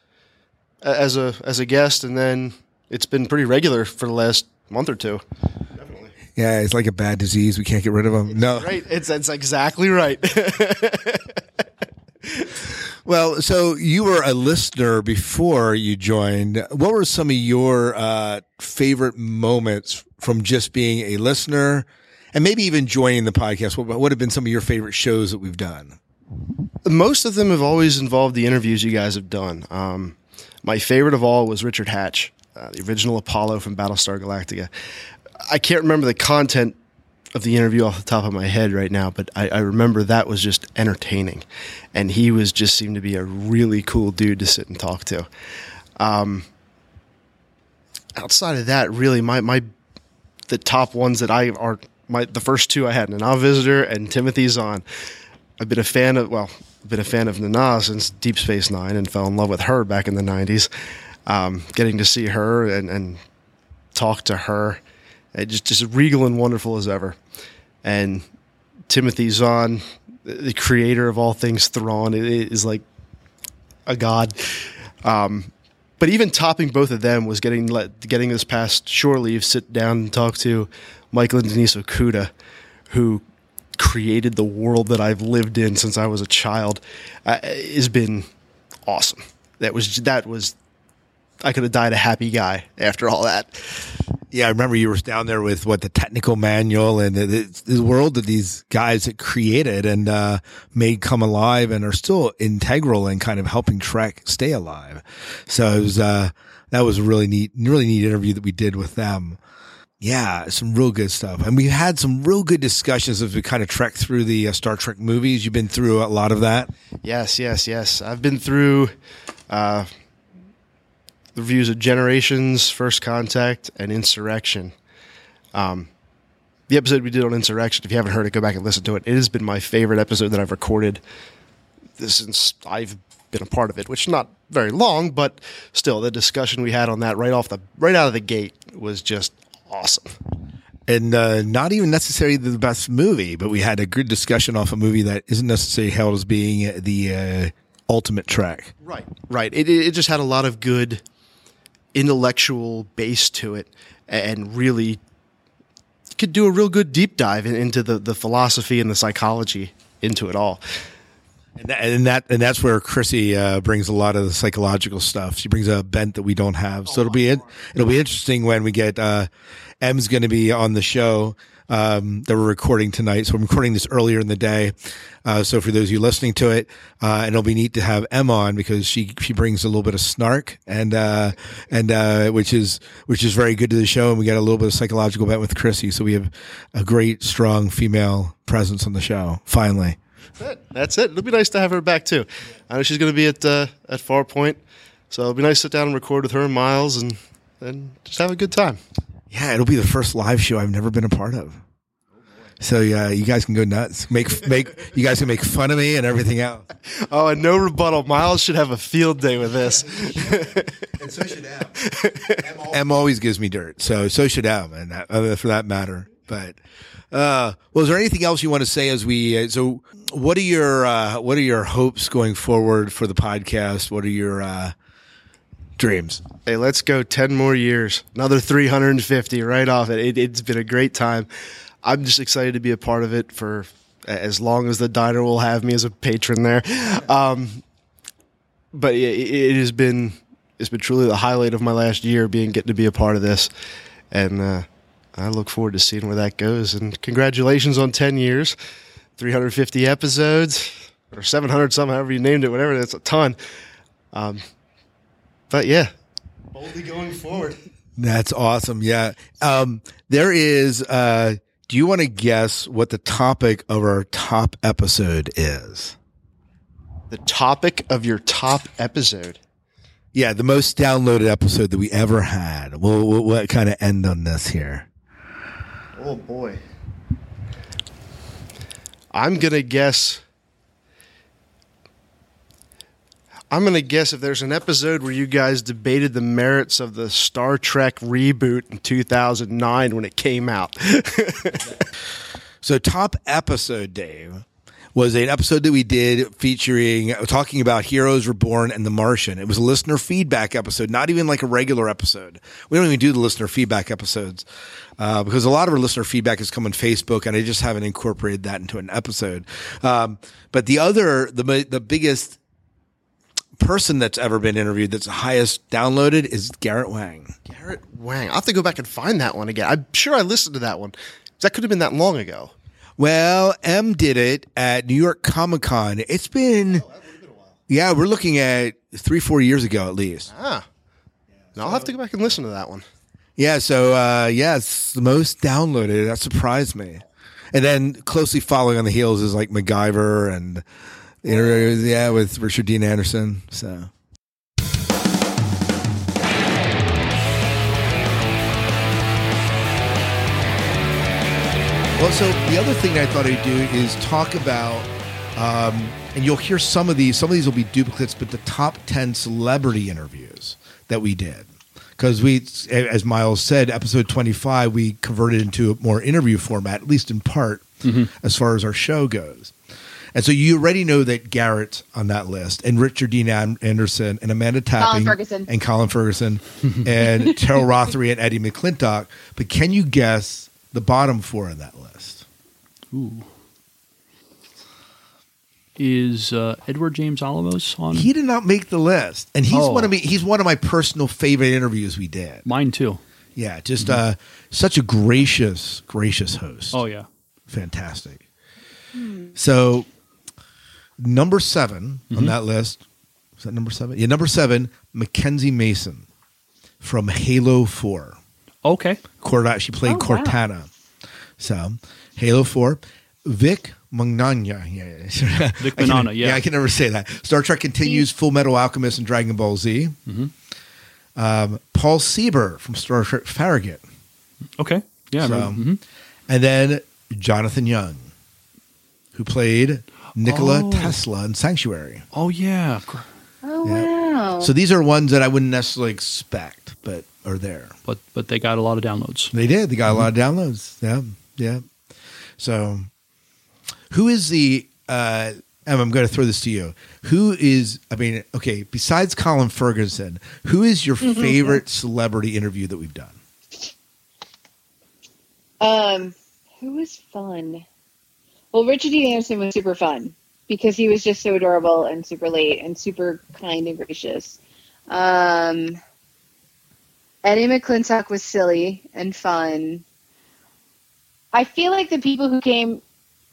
as a as a guest, and then it's been pretty regular for the last month or two. Yeah, it's like a bad disease. We can't get rid of them. No, right. It's it's exactly right. *laughs* Well, so you were a listener before you joined. What were some of your uh, favorite moments from just being a listener and maybe even joining the podcast? What would have been some of your favorite shows that we've done? Most of them have always involved the interviews you guys have done. Um, my favorite of all was Richard Hatch, uh, the original Apollo from Battlestar Galactica. I can't remember the content of the interview off the top of my head right now, but I, I, remember that was just entertaining, and he was just seemed to be a really cool dude to sit and talk to. Um, outside of that, really, my my the top ones that I are my the first two I had Nana Visitor and Timothy Zahn. I've been a fan of well, been a fan of Nana since Deep Space Nine and fell in love with her back in the '90s. Um, getting to see her and, and talk to her just just regal and wonderful as ever. And Timothy Zahn, the creator of all things Thrawn, is like a god. Um, but even topping both of them was getting let, getting this past shore leave, sit down and talk to Michael and Denise Okuda, who created the world that I've lived in since I was a child, uh, has been awesome. That was that was I could have died a happy guy after all that. Yeah, I remember you were down there with what the technical manual and the, the, world that these guys had created and uh, made come alive and are still integral in kind of helping Trek stay alive. So it was uh, that was a really neat, really neat interview that we did with them. Yeah, some real good stuff, and we had some real good discussions as we kind of trek through the uh, Star Trek movies. You've been through a lot of that. Yes, yes, yes. I've been through. The reviews of Generations, First Contact, and Insurrection. Um, the episode we did on Insurrection, if you haven't heard it, go back and listen to it. It has been my favorite episode that I've recorded since I've been a part of it, which not very long, but still, the discussion we had on that right off the right out of the gate was just awesome. And uh, not even necessarily the best movie, but we had a good discussion off a movie that isn't necessarily held as being the uh, ultimate Trek. Right, right. It, it just had a lot of good intellectual base to it and really could do a real good deep dive into the, the philosophy and the psychology into it all. And that, and that and that's where Chrissy uh, brings a lot of the psychological stuff. She brings a bent that we don't have. So it'll be it'll be interesting when we get uh, Em's going to be on the show um, that we're recording tonight. So I'm recording this earlier in the day. Uh, so for those of you listening to it, uh, and it'll be neat to have Em on because she she brings a little bit of snark and uh, and uh, which is which is very good to the show. And we got a little bit of psychological bet with Chrissy, so we have a great strong female presence on the show. Finally. That's it. It'll be nice to have her back too. I know she's going to be at uh, at Farpoint, so it'll be nice to sit down and record with her and Miles and and just have a good time. Yeah, it'll be the first live show I've never been a part of. So yeah, you guys can go nuts. Make make you guys can make fun of me and everything else. *laughs* Oh, and no rebuttal. Miles should have a field day with this. *laughs* and so should Em. *laughs* Em always gives me dirt. So so should Em, and that, uh, for that matter. But uh, well, is there anything else you want to say as we? Uh, so, what are your uh, what are your hopes going forward for the podcast? What are your uh, dreams? Hey, let's go 10 more years. Another 350 right off it. it. It's been a great time. I'm just excited to be a part of it for as long as the diner will have me as a patron there. Um, but it, it, has been it's been truly the highlight of my last year being getting to be a part of this, and uh, I look forward to seeing where that goes. And congratulations on 10 years, 350 episodes, or 700 some, however you named it, whatever. That's a ton. Um, but yeah, boldly going forward. That's awesome. Yeah. Um, there is, uh, do you want to guess what the topic of our top episode is? The topic of your top episode? Yeah, the most downloaded episode that we ever had. We'll, we'll, we'll kind of end on this here. Oh, boy. I'm going to guess I'm going to guess if there's an episode where you guys debated the merits of the Star Trek reboot in 2009 when it came out. *laughs* so, top episode, Dave, was an episode that we did featuring talking about Heroes Reborn and The Martian. It was a listener feedback episode, not even like a regular episode. We don't even do the listener feedback episodes uh, because a lot of our listener feedback has come on Facebook, and I just haven't incorporated that into an episode. Um, but the other, the the biggest person that's ever been interviewed that's the highest downloaded is Garrett Wang. Garrett Wang. I'll have to go back and find that one again. I'm sure I listened to that one. That could have been that long ago. Well, Em did it at New York Comic Con. It's been, oh, been yeah, we're looking at three, four years ago at least. Ah. Now I'll have to go back and listen to that one. Yeah, so uh, yeah, it's the most downloaded. That surprised me. And then closely following on the heels is like MacGyver and yeah, with Richard Dean Anderson. So. Well, so the other thing I thought I'd do is talk about, um, and you'll hear some of these. Some of these will be duplicates, but the top ten celebrity interviews that we did, because we, as Miles said, episode twenty-five, we converted into a more interview format, at least in part, mm-hmm. as far as our show goes. And so you already know that Garrett's on that list, and Richard Dean Anderson, and Amanda Tapping, Colin and Colin Ferguson, *laughs* and Teryl Rothery, and Eddie McClintock. But can you guess the bottom four on that list? Ooh. Is uh, Edward James Olmos on? He did not make the list, and he's oh. one of me. He's one of my personal favorite interviews we did. Mine too. Yeah, just mm-hmm. uh, such a gracious, gracious host. Oh yeah, fantastic. Hmm. So Number 7 mm-hmm. on that list. Is that number seven? Yeah, number seven, Mackenzie Mason from Halo 4. Okay. Cortana, she played oh, Cortana. Wow. So, Halo 4. Vic Mignogna. *laughs* Yeah, Vic Mignogna, yeah. Yeah, I can never say that. Star Trek continues, Full Metal Alchemist, and Dragon Ball Z. Mm-hmm. Um, Paul Sieber from Star Trek Farragut. Okay. Yeah. So, mm-hmm. And then Jonathan Young, who played Nikola oh. Tesla and Sanctuary. Oh yeah. Oh yeah. wow. So these are ones that I wouldn't necessarily expect, but are there. But but they got a lot of downloads. They did. They got mm-hmm. a lot of downloads. Yeah. Yeah. So who is the uh I'm going to throw this to you. Who is, I mean, okay, besides Colin Ferguson, who is your mm-hmm. favorite celebrity interview that we've done? Um, who was fun? Well, Richard Dean Anderson was super fun because he was just so adorable and super late and super kind and gracious. Um, Eddie McClintock was silly and fun. I feel like the people who came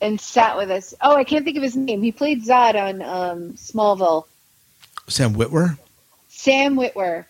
and sat with us. Oh, I can't think of his name. He played Zod on um, Smallville. Sam Witwer. Sam Witwer.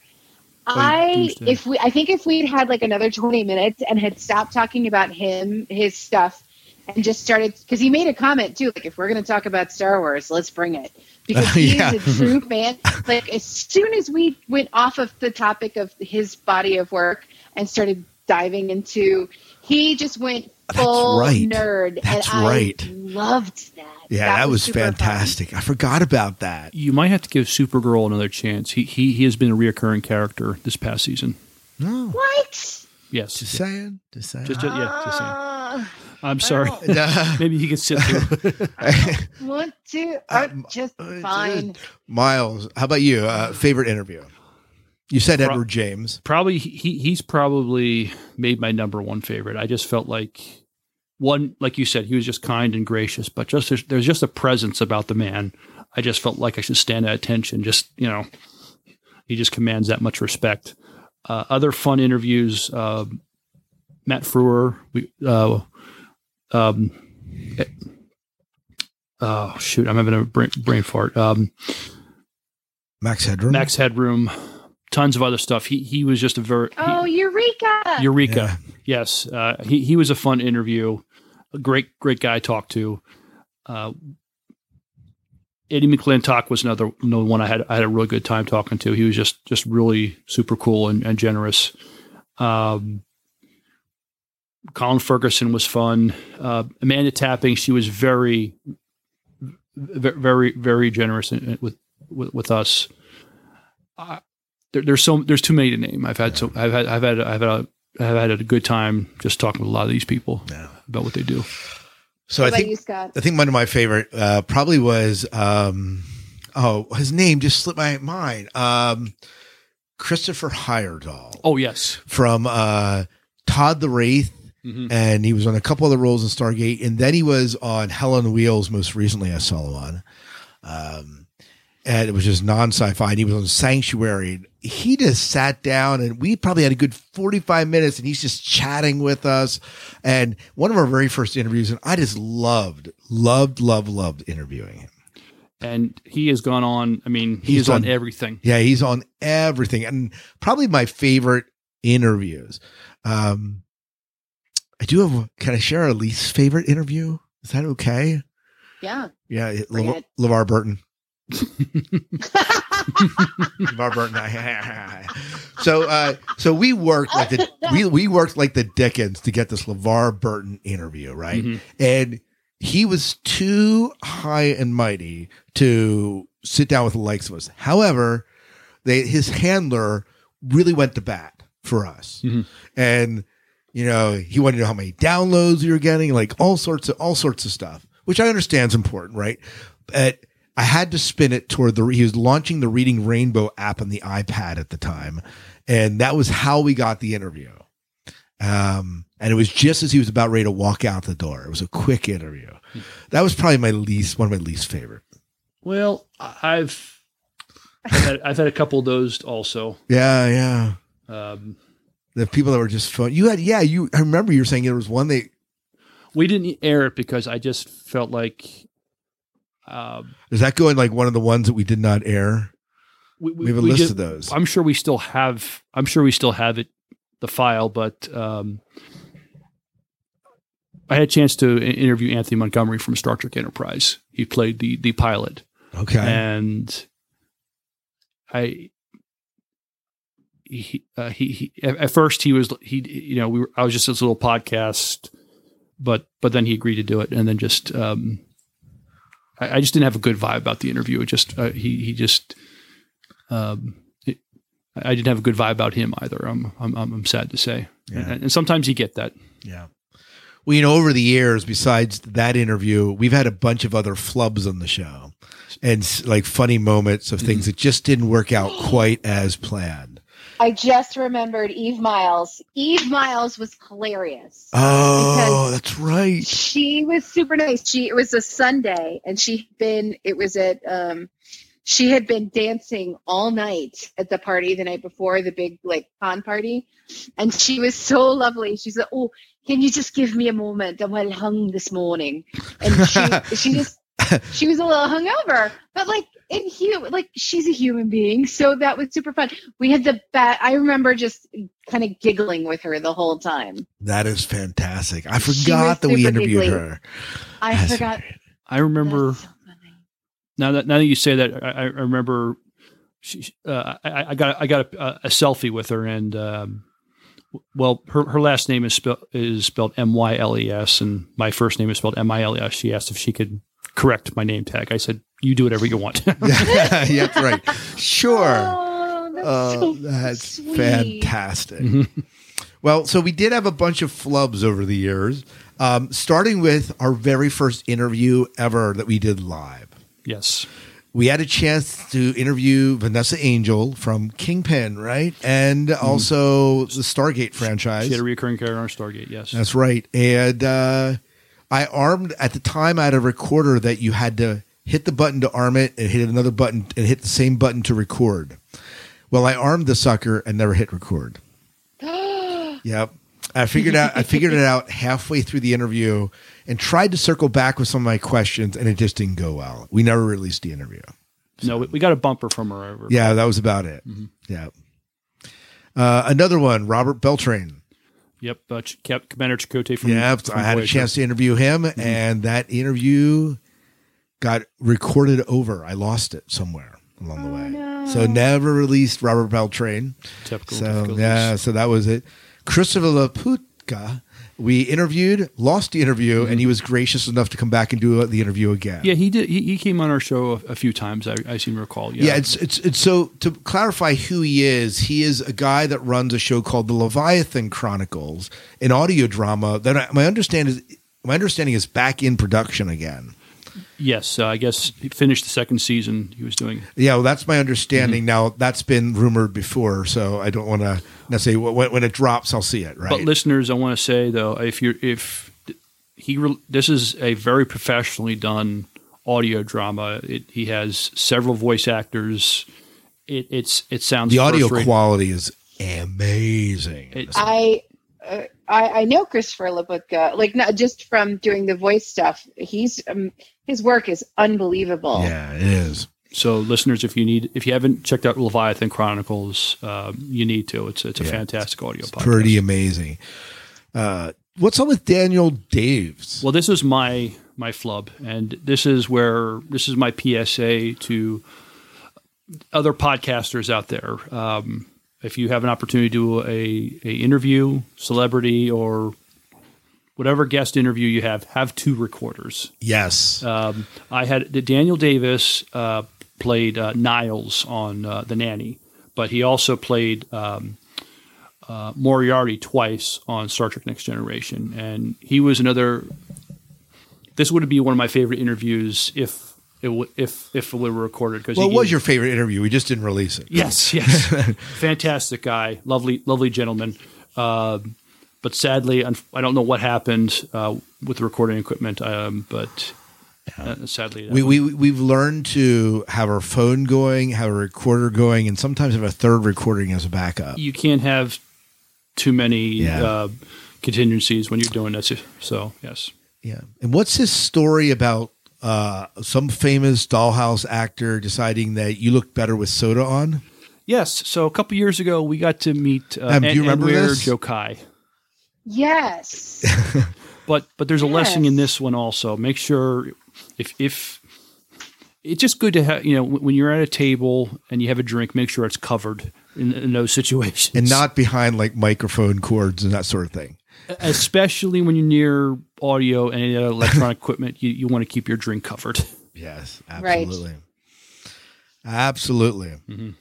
I if we I think if we'd had like another twenty minutes and had stopped talking about him, his stuff, and just started because he made a comment too, like if we're gonna talk about Star Wars, let's bring it. *laughs* Because he Yeah. is a true fan. *laughs* Like as soon as we went off of the topic of his body of work and started diving into he just went full right. nerd. That's and right. I loved that. Yeah, that, was, super fun. fantastic. I forgot about that. You might have to give Supergirl another chance. He he he has been a reoccurring character this past season. No, What? Yes, just saying, just saying. just, just yeah, just saying. Uh, I'm sorry. *laughs* Maybe he can sit through. want to? I'm Uh, just fine. Miles, how about you? Uh, favorite interview? You said Pro- Edward James. probably he he's probably made my number one favorite. I just felt like one, like you said, he was just kind and gracious, but just there's, there's just a presence about the man. I just felt like I should stand at attention. Just you know, he just commands that much respect. Uh, other fun interviews, uh, Matt Frewer, we, uh, um, eh, oh shoot, I'm having a brain, brain fart. Um, Max Headroom. Max Headroom, tons of other stuff. He he was just a very Oh, Eureka! Eureka. Yes, uh, he he was a fun interview. A great great guy to talk to. Uh, Eddie McClintock was another another one I had I had a really good time talking to. He was just just really super cool and, and generous. Um, Colin Ferguson was fun. Uh, Amanda Tapping, she was very, very, very generous in, in- with, with with us. Uh, there, there's so there's too many to name. I've had so I've had I've had I've had a I've had a good time just talking with a lot of these people about what they do. So What I think you, Scott? I think one of my favorite uh, probably was um, oh his name just slipped my mind. Um, Christopher Heyerdahl Oh yes, from uh, Todd the Wraith, Mhm. and he was on a couple other roles in Stargate, and then he was on Hell on Wheels. Most recently, I saw him on. Um, and it was just non-sci-fi. And he was on Sanctuary. He just sat down, and we probably had a good forty-five minutes, and he's just chatting with us. And one of our very first interviews, and I just loved, loved, loved, loved interviewing him. and he has gone on. I mean, he He's is on everything. Yeah, he's on everything, and probably my favorite interviews. Um, I do have. Can I share a least favorite interview? Is that okay? Yeah. Yeah, it- Le- LeVar Burton. *laughs* LeVar Burton. *laughs* so, uh, so we worked like the we we worked like the Dickens to get this LeVar Burton interview, right? Mhm. And he was too high and mighty to sit down with the likes of us. However, they his handler really went to bat for us, Mhm. and you know he wanted to know how many downloads you were getting, like all sorts of all sorts of stuff, which I understand is important, right? But I had to spin it toward the he was launching the Reading Rainbow app on the iPad at the time, and that was how we got the interview. Um, and it was just as he was about ready to walk out the door. It was a quick interview. That was probably my least one of my least favorite. Well, I've I've had, I've had a couple of those also. Yeah, yeah. Um, The people that were just fun. You had, yeah. You. I remember you were saying there was one that we didn't air it because I just felt like um, is that going like one of the ones that we did not air. we, We have a list just- of those. I'm sure we still have. I'm sure we still have it, the file, but um, I had a chance to interview Anthony Montgomery from Star Trek Enterprise. He played the the pilot, Okay. and I. He, uh, he, he at at first he was he you know we were I was just this little podcast, but but then he agreed to do it and then just um I, I just didn't have a good vibe about the interview. It just uh, he he just um it, I didn't have a good vibe about him either. I'm I'm I'm, sad to say, Yeah. and, and sometimes you get that. Yeah. Well, you know, over the years, besides that interview, we've had a bunch of other flubs on the show and like funny moments of things that just didn't work out quite as planned. I just remembered Eve Myles. Eve Myles was hilarious. Oh, that's right. She was super nice. She it was a Sunday and she'd been it was at um she had been dancing all night at the party the night before the big like con party and she was so lovely. She said, "Oh, can you just give me a moment? I'm well hung this morning. And she, she *laughs* just, she was a little hungover, but like in human, like she's a human being. So that was super fun. We had the bat. I remember just kind of giggling with her the whole time. That is fantastic. I forgot that we interviewed giggly. her. I That's forgot. I remember now that now that you say that, I, I remember. She, uh, I, I got I got a, a selfie with her, and um, well, her her last name is spelled is spelled M Y L E S, and my first name is spelled M I L E S. She asked if she could correct my name tag. I said, "You do whatever you want." *laughs* *laughs* yeah, that's right. Sure. Oh, that's, Uh, so that's sweet. fantastic. Mm-hmm. Well, so we did have a bunch of flubs over the years, um, starting with our very first interview ever that we did live. yes. We had a chance to interview Vanessa Angel from Kingpin, right? And also the Stargate franchise. Mm-hmm. She had a recurring character on Stargate. Yes. That's right. And uh, I armed at the time. I had a recorder that you had to hit the button to arm it and hit another button and hit the same button to record. Well, I armed the sucker and never hit record. *gasps* Yep. I figured out I figured it out halfway through the interview and tried to circle back with some of my questions and it just didn't go well. We never released the interview. No, we, we got a bumper from her. Over. Yeah, that was about it. Yeah. Uh, another one, Robert Beltran. Yep. Uh, Ch- Cap- Commander Chakotay from. Yeah, from I had a chance to interview him, and that interview got recorded over. I lost it somewhere along the way, so never released Robert Beltran. Typical So difficulties. yeah, so that was it. Christopher Laputka, we interviewed, lost the interview, and he was gracious enough to come back and do the interview again. Yeah, he did. He, he came on our show a, a few times. I, I seem to recall. Yeah. Yeah, it's, it's it's so to clarify who he is. He is a guy that runs a show called the Leviathan Chronicles, an audio drama that I, my understand is my understanding is back in production again. yes. Uh, I guess he finished the second season. He was doing. Yeah, well, that's my understanding. Mm-hmm. Now that's been rumored before, so I don't want to necessarily when, when it drops, I'll see it. Right? But listeners, I want to say though, if you're if he re- this is a very professionally done audio drama. It, he has several voice actors. It, it's it sounds the audio first-rate. quality is amazing. It's, I, uh, I I know Christopher Laputka, like not just from doing the voice stuff. He's um, his work is unbelievable. yeah, it is. So, listeners, if you need, if you haven't checked out Leviathan Chronicles, um, you need to. It's it's a Yeah, fantastic audio podcast. Pretty amazing. Uh, what's up with Daniel Davis? Well, this is my my flub, and this is where this is my PSA to other podcasters out there. Um, if you have an opportunity to do a, a interview, celebrity, or whatever guest interview you have, have two recorders. Yes. Um, I had Daniel Davis uh, played uh, Niles on uh, The Nanny, but he also played um, uh, Moriarty twice on Star Trek Next Generation, and he was another. This would be one of my favorite interviews if it w- if if it were recorded because Well, what was your favorite interview? We just didn't release it. Yes, yes. *laughs* Fantastic guy, lovely, lovely gentleman. Um, but sadly, I don't know what happened uh, with the recording equipment. Um, but uh, sadly, we, we we've learned to have our phone going, have a recorder going, and sometimes have a third recording as a backup. you can't have too many Yeah. uh, contingencies when you're doing this. So yes, Yeah. And what's this story about uh, some famous dollhouse actor deciding that you look better with soda on? yes. So a couple years ago, we got to meet uh, Um, do you remember Enver this? Gjokaj. Yes. *laughs* But but there's a lesson in this one also. Make sure if if it's just good to have you know when when you're at a table and you have a drink, make sure it's covered in, in those *laughs* situations, And not behind like microphone cords and that sort of thing. especially when you're near audio and any other electronic *laughs* equipment. You you want to keep your drink covered. Yes, Right. absolutely. Absolutely.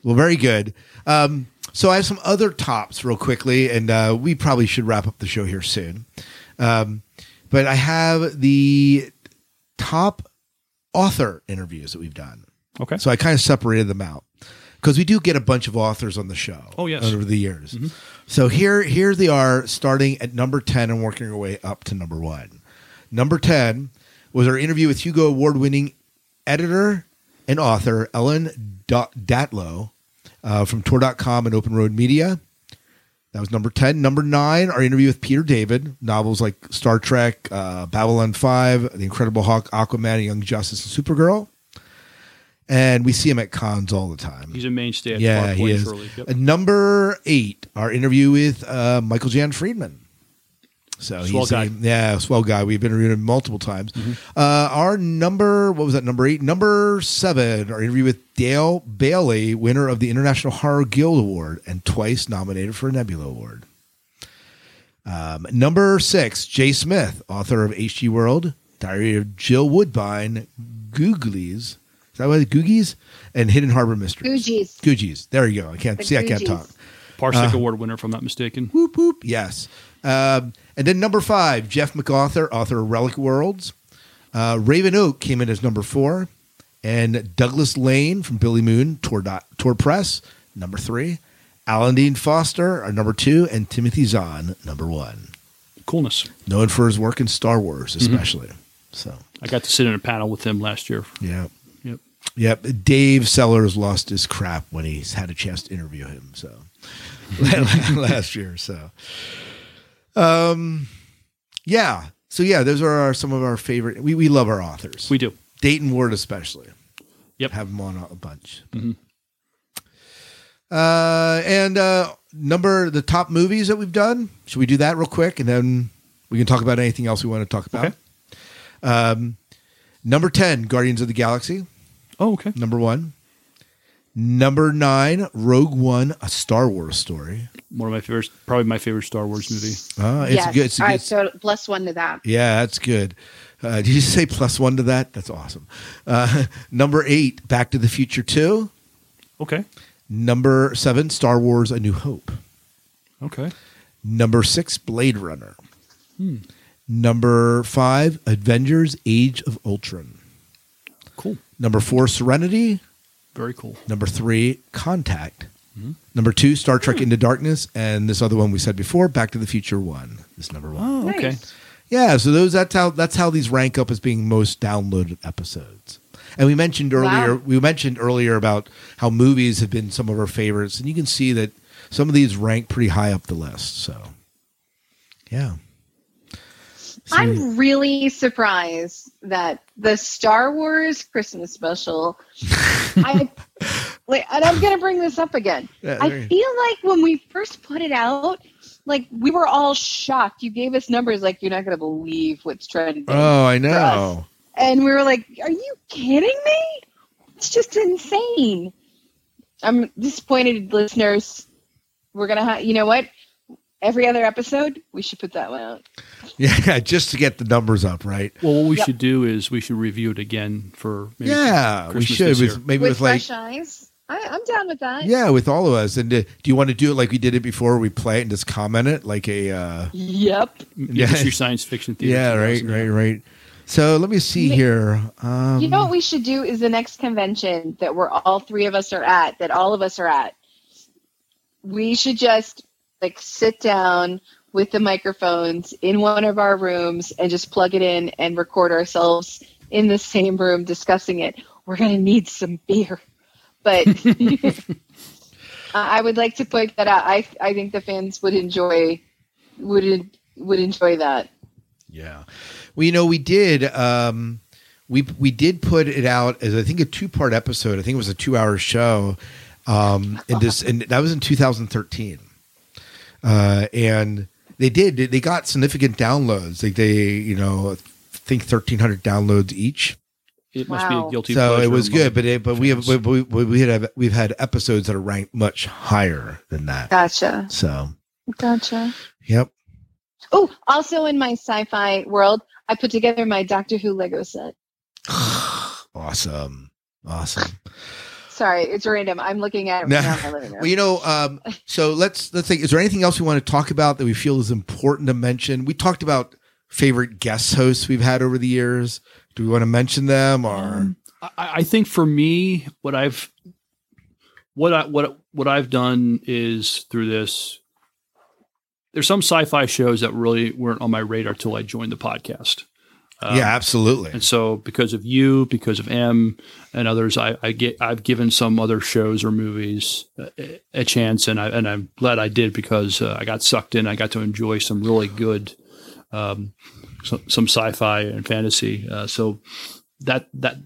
Well, very good. Um, so I have some other tops real quickly, and uh, we probably should wrap up the show here soon. Um, but I have the top author interviews that we've done. Okay. So I kind of separated them out because we do get a bunch of authors on the show. Oh, yes. over the years. So here, here they are, starting at number ten and working our way up to number one. Number ten was our interview with Hugo Award-winning editor and author Ellen Da- Datlow uh, from Tor.com and Open Road Media. That was number 10. Number nine, our interview with Peter David, novels like Star Trek, uh, Babylon 5, The Incredible Hulk, Aquaman, Young Justice, and Supergirl. And we see him at cons all the time. He's a mainstay at yeah, Park he is. Yep. Number eight, our interview with uh, Michael Jan Friedman. So Swell he's guy. Mm-hmm. A, yeah, swell guy. We've interviewed him multiple times. Uh, our number, what was that? Number eight, number seven. Our interview with Dale Bailey, winner of the International Horror Guild Award and twice nominated for a Nebula Award. Um, number six, Jay Smith, author of H.G. World, Diary of Jill Woodbine, Googlies. Is that what it Googies? And Hidden Harbor Mysteries. Googies. Googies. There you go. I can't The see. I can't talk. Parsec Uh, Award winner, if I'm not mistaken. Whoop whoop. Yes. Um, and then number five, Jeff McAuthor, author of Relic Worlds. Uh, Raven Oak came in as number four, and Douglas Lain from Billy Moon Tor dot, Tor Press number three. Alan Dean Foster are number two, and Timothy Zahn number one. Coolness. Known for his work in Star Wars, especially. So I got to sit in a panel with him last year. yeah. Yep. Yep. Dave Sellers lost his crap when he's had a chance to interview him. So *laughs* last year. So, um, yeah. So yeah, those are our, some of our favorite. We we love our authors. We do. Dayton Ward especially. Yep. Have them on a bunch. Mhm. Uh, and uh, number the top movies that we've done. Should we do that real quick, and then we can talk about anything else we want to talk about. Okay. Um, number ten, Guardians of the Galaxy. Oh, okay. Number one. Number nine, Rogue One, a Star Wars story. One of my favorites, probably my favorite Star Wars movie. Ah, it's yes. good. It's All good. right, so plus one to that. Yeah, that's good. Uh, did you say plus one to that? That's awesome. Uh, *laughs* number eight, Back to the Future 2. Okay. Number seven, Star Wars A New Hope. Okay. Number six, Blade Runner. Hmm. Number five, Avengers Age of Ultron. Cool. Number four, Serenity. Very cool. Number three, Contact. Mm-hmm. Number two, Star Trek Into Darkness. And this other one we said before, Back to the Future 1 This number one. Oh, okay. Nice. Yeah, so those that's how that's how these rank up as being most downloaded episodes. And we mentioned earlier Wow. we mentioned earlier about how movies have been some of our favorites, and you can see that some of these rank pretty high up the list. So, yeah, So- I'm really surprised that the Star Wars Christmas special. I *laughs* like, and I'm gonna bring this up again. Yeah, I you- feel like when we first put it out, like we were all shocked. You gave us numbers like you're not gonna believe what's trending. oh, I know. And we were like, "Are you kidding me? It's just insane." I'm disappointed, listeners. We're gonna have, you know what? Every other episode, we should put that one out. *laughs* Yeah, just to get the numbers up, right? Well, what we Yep. should do is we should review it again for maybe yeah, we should this with, maybe with with like fresh eyes. I, I'm down with that. yeah, with all of us. And uh, do you want to do it like we did it before? We play it and just comment it like a uh, Yep. Yeah. Your science fiction theater. yeah, right, 2000, right, right. So let me see Ma- here. Um, you know what we should do is the next convention that we're all three of us are at, that all of us are at. We should just like sit down with the microphones in one of our rooms and just plug it in and record ourselves in the same room discussing it. We're gonna need some beer, but *laughs* I I would like to point that out. I I think the fans would enjoy would would enjoy that. Yeah. Well, you know, we did. Um, we we did put it out as I think a two part episode. I think it was a two hour show. Um, and this and that was in 2013. Uh, and they did. They got significant downloads. Like they, you know, I think 1,300 downloads each. It must be Wow. a guilty so pleasure. it was good, but it, but we have we, we, we had we've had episodes that are ranked much higher than that. Gotcha. So Gotcha. yep. Oh, also in my sci-fi world, I put together my Doctor Who Lego set. *sighs* Awesome. Awesome. Sorry, it's random. I'm looking at it No. right now in my living room. Well, you know, um, so let's let's think. Is there anything else we want to talk about that we feel is important to mention? We talked about favorite guest hosts we've had over the years. Do we want to mention them or? I, I think for me, what I've what I what what I've done is through this. There's some sci-fi shows that really weren't on my radar till I joined the podcast. Um, yeah, absolutely. And so, because of you, because of Em and others, I, I get I've given some other shows or movies a, a chance, and I and I'm glad I did because uh, I got sucked in. I got to enjoy some really good, um, so, some sci-fi and fantasy. Uh, so that that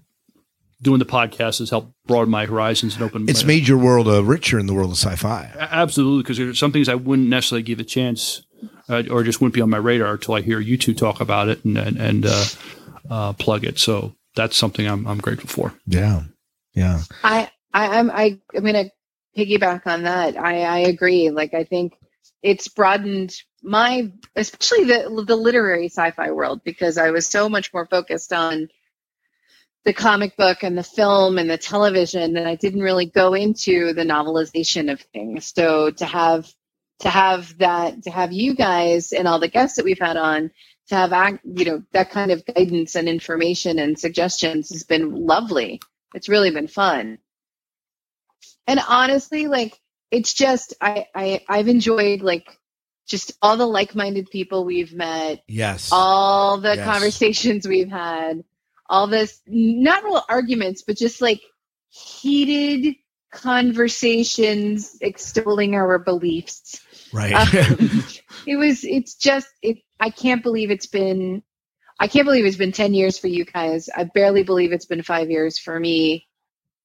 doing the podcast has helped broaden my horizons and open. It's my, made your world uh, richer in the world of sci-fi. absolutely because there's some things I wouldn't necessarily give a chance uh, or just wouldn't be on my radar until I hear you two talk about it and and, and uh, uh, plug it. So that's something I'm I'm grateful for. Yeah, yeah. I, I I'm I I'm gonna piggyback on that. I I agree. Like I think it's broadened my especially the the literary sci-fi world because I was so much more focused on the comic book and the film and the television and I didn't really go into the novelization of things. So to have to have that to have you guys and all the guests that we've had on to have act, you know that kind of guidance and information and suggestions has been lovely. It's really been fun. And honestly, like it's just I I I've enjoyed like just all the like-minded people we've met. Yes. All the Yes. conversations we've had. All this not real arguments, but just like heated conversations extolling our beliefs. Right. Um, *laughs* it was it's just it I can't believe it's been I can't believe it's been 10 years for you guys. I barely believe it's been 5 years for me.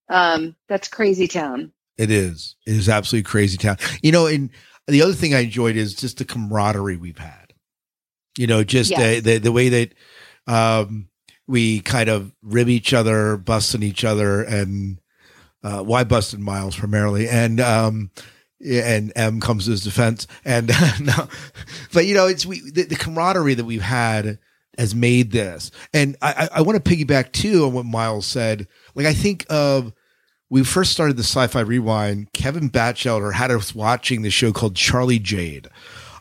Um that's crazy town. It is. It is absolutely crazy town. You know, and the other thing I enjoyed is just the camaraderie we've had. You know, just Yes. the, the the way that um, we kind of rib each other, busting each other, and uh, why busted Miles primarily, and um, and Em comes to his defense, and *laughs* no, but you know, it's we the, the camaraderie that we've had has made this, and I I, want to piggyback too on what Miles said. Like I think of we first started the sci-fi rewind kevin batchelder had us watching the show called charlie jade.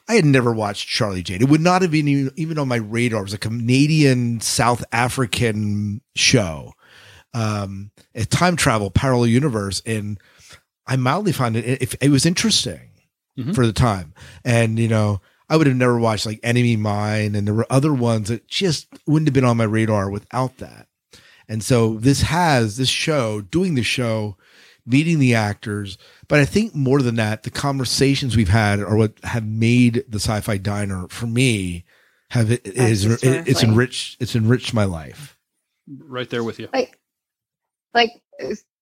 I had never watched charlie jade. It would not have been even, even on my radar. It was a canadian south african show um a time travel parallel universe and i mildly found it it, it was interesting Mhm. for the time and you know i would have never watched like enemy mine and there were other ones that just wouldn't have been on my radar without that and so this has this show, doing the show, meeting the actors, but I think more than that, the conversations we've had are what have made the sci-fi diner for me have it is it's enriched it's enriched my life. Right there with you. Like like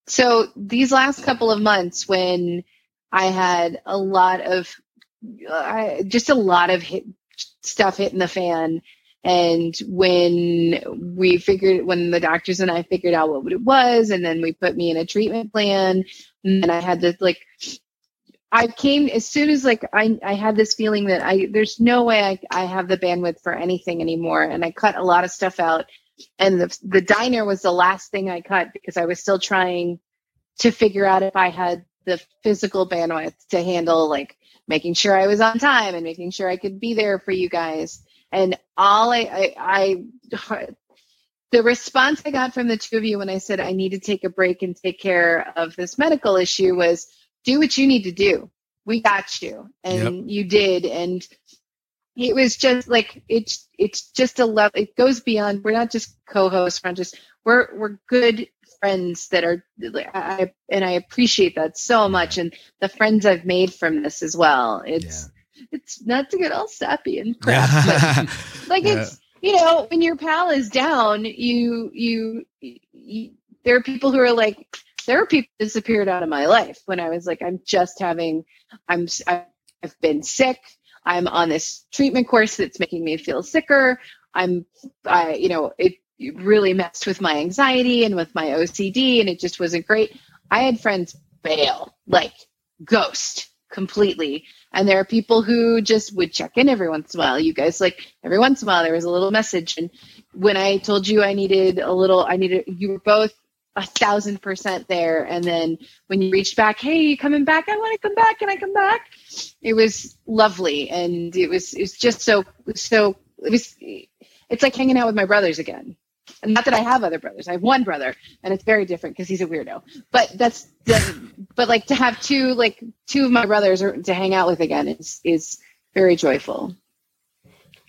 so these last couple of months when I had a lot of I, just a lot of hit, stuff hitting the fan and when we figured when the doctors and I figured out what it was and then we put me in a treatment plan and then I had this like I came as soon as like I, I had this feeling that I there's no way I, I have the bandwidth for anything anymore and I cut a lot of stuff out and the the diner was the last thing I cut because I was still trying to figure out if I had the physical bandwidth to handle like making sure I was on time and making sure I could be there for you guys and all I I, I the response I got from the two of you when I said I need to take a break and take care of this medical issue was do what you need to do. We got you. And you did. And it was just like it's it's just a level it goes beyond we're not just co-hosts, we're not just we're we're good friends that are I and I appreciate that so much and the friends I've made from this as well. It's it's not to get all sappy and *laughs* crap, like Yeah. it's you know when your pal is down you, you you there are people who are like there are people disappeared out of my life when i was like i'm just having i'm i've been sick i'm on this treatment course that's making me feel sicker. I'm i you know it really messed with my anxiety and with my ocd and it just wasn't great. I had friends bail like ghost completely. And there are people who just would check in every once in a while. You guys like every once in a while there was a little message. And when i told you i needed a little i needed you were both a thousand percent there and then when you reached back hey you coming back i want to come back can i come back it was lovely and it was it was just so so it was it's like hanging out with my brothers again and not that I have other brothers. I have one brother, and it's very different because he's a weirdo. But that's, that, but like to have two, like two of my brothers to hang out with again is is very joyful.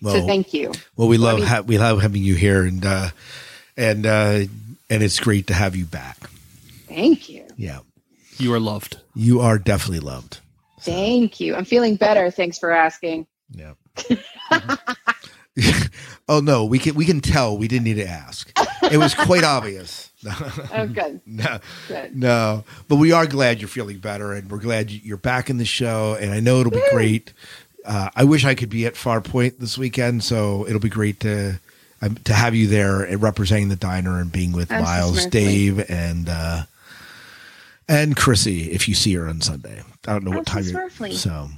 so thank you. Well, we love ha- we love having you here, and uh, and uh, and it's great to have you back. Thank you. Yeah, You are loved. you are definitely loved. Thank you. I'm feeling better. Thanks for asking. Yeah. *laughs* oh no, we can we can tell. We didn't need to ask. It was quite obvious. *laughs* Oh, good. *laughs* No, Good. no, but we are glad you're feeling better, and we're glad you- you're back in the show. And I know it'll be great. Uh, I wish I could be at Farpoint this weekend, so it'll be great to to have you there and representing the diner and being with Miles, Dave, and uh, and Chrissy if you see her on Sunday. I don't know what time you're Absolutely. so.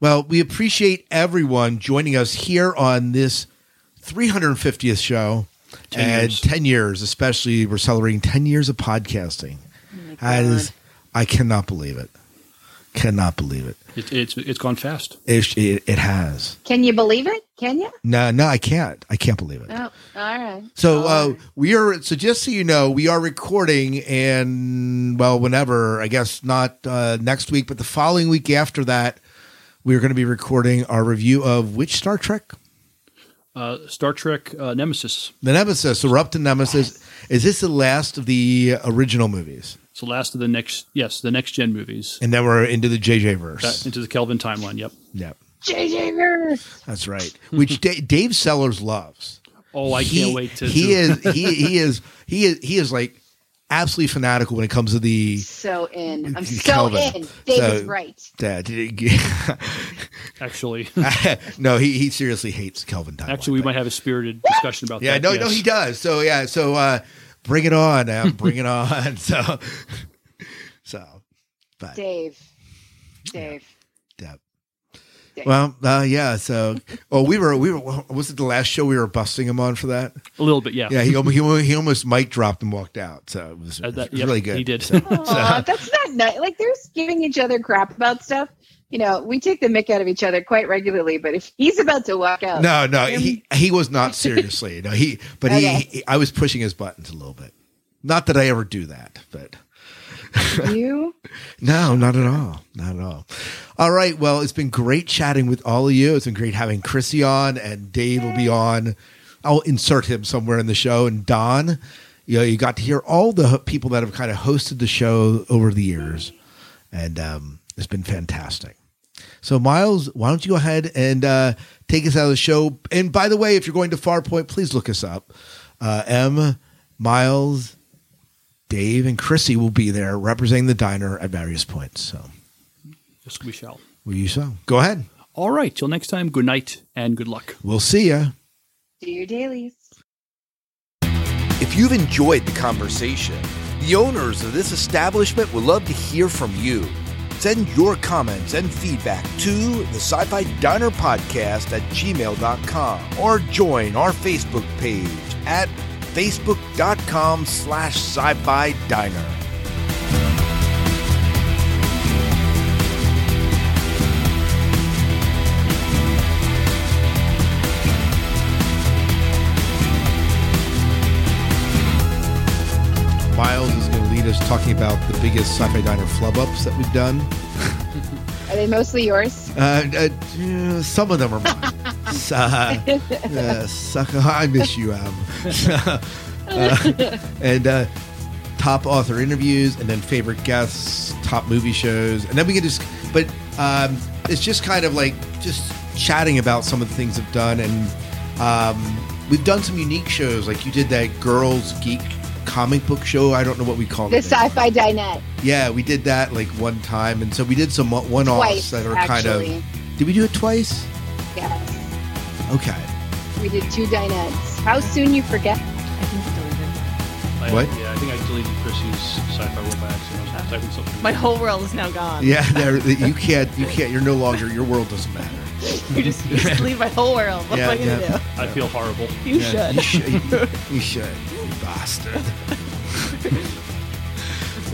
Well, we appreciate everyone joining us here on this 350th show. 10 and years. 10 years, especially, we're celebrating 10 years of podcasting. that is, I cannot believe it. Cannot believe it. It, it's it's gone fast. It, it, it has. Can you believe it? Can you? No, no, I can't. I can't believe it. Oh, all right. So uh, we are. So just so you know, we are recording, and well, whenever I guess not uh, next week, but the following week after that, we are going to be recording our review of which Star Trek, Uh, Star Trek uh, Nemesis. the Nemesis. So we're up to Nemesis. Is this the last of the original movies? It's the last of the next yes the next gen movies. And then we're into the JJ verse. That- into the Kelvin timeline. Yep. Yep, JJ Verse. that's right. Which Da- Dave Sellers loves. Oh, I He- can't wait to. He to- is. He, he is. He is. He is like absolutely fanatical when it comes to the So in. I'm so in. David's So- right. Dad, *laughs* actually. *laughs* no, he, he seriously hates Kelvin Timeline. Actually, we might have a spirited discussion about Yeah, that. no, yes. no, he does. So yeah, so uh, bring it on, um, bring it *laughs* on. So, so, but Dave. Dave. Deb. Dave. Well, uh, yeah. So, oh, we were, we were. Was it the last show we were busting him on for that? A little bit, yeah. Yeah, he almost, he, he almost mic dropped and walked out. So it was, Uh, that- it was yep, really good. he did. So- Aw, *laughs* that's not nice. Like they're giving each other crap about stuff. You know, we take the mick out of each other quite regularly, but if he's about to walk out. no, no, him- he he was not *laughs* seriously. No, he, but he, he, I was pushing his buttons a little bit. Not that I ever do that, but. *laughs* you? No, not at all. Not at all. All right. Well, it's been great chatting with all of you. It's been great having Chrissy on, and Dave will be on. I'll insert him somewhere in the show. And Don, you know, you got to hear all the people that have kind of hosted the show over the years, and um, it's been fantastic. So, Miles, why don't you go ahead and uh, take us out of the show? And by the way, if you're going to Farpoint, please look us up. Uh, Em, Miles, Dave, and Chrissy will be there representing the diner at various points. So, Yes, we shall. will you so? Go ahead. All right. Till next time. Good night and good luck. We'll see ya. Do your dailies. If you've enjoyed the conversation, the owners of this establishment would love to hear from you. Send your comments and feedback to the Sci Fi Diner Podcast at gmail.com or join our Facebook page at facebook.com slash sci fi diner. Miles is going to lead us talking about the biggest sci-fi diner flub ups that we've done. Are they mostly yours? Uh, uh, some of them are mine. *laughs* Uh, sucker, I miss you, Am. *laughs* uh, and uh, top author interviews, and then favorite guests, top movie shows, and then we can just. But um, it's just kind of like just chatting about some of the things I've done, and um, we've done some unique shows. Like you did that girls geek comic book show. I don't know what we call The it. sci-fi dinette. Yeah, we did that like one time, and so we did some one offs Twice, that are kind of. Did we do it twice? Yes. Okay. We did two dinettes. How soon you forget? I, think deleted. What? Yeah, I think I deleted Chrissy's sci-fi world by accident. I was typing something. My whole world is now gone. Yeah, there, you can't. You can't. You're no longer. Your world doesn't matter. You just, you just *laughs* leave my whole world. What Yeah, am I gonna yeah. do? I feel horrible. You Yeah, should. You should. You, *laughs* you should. You bastard. *laughs*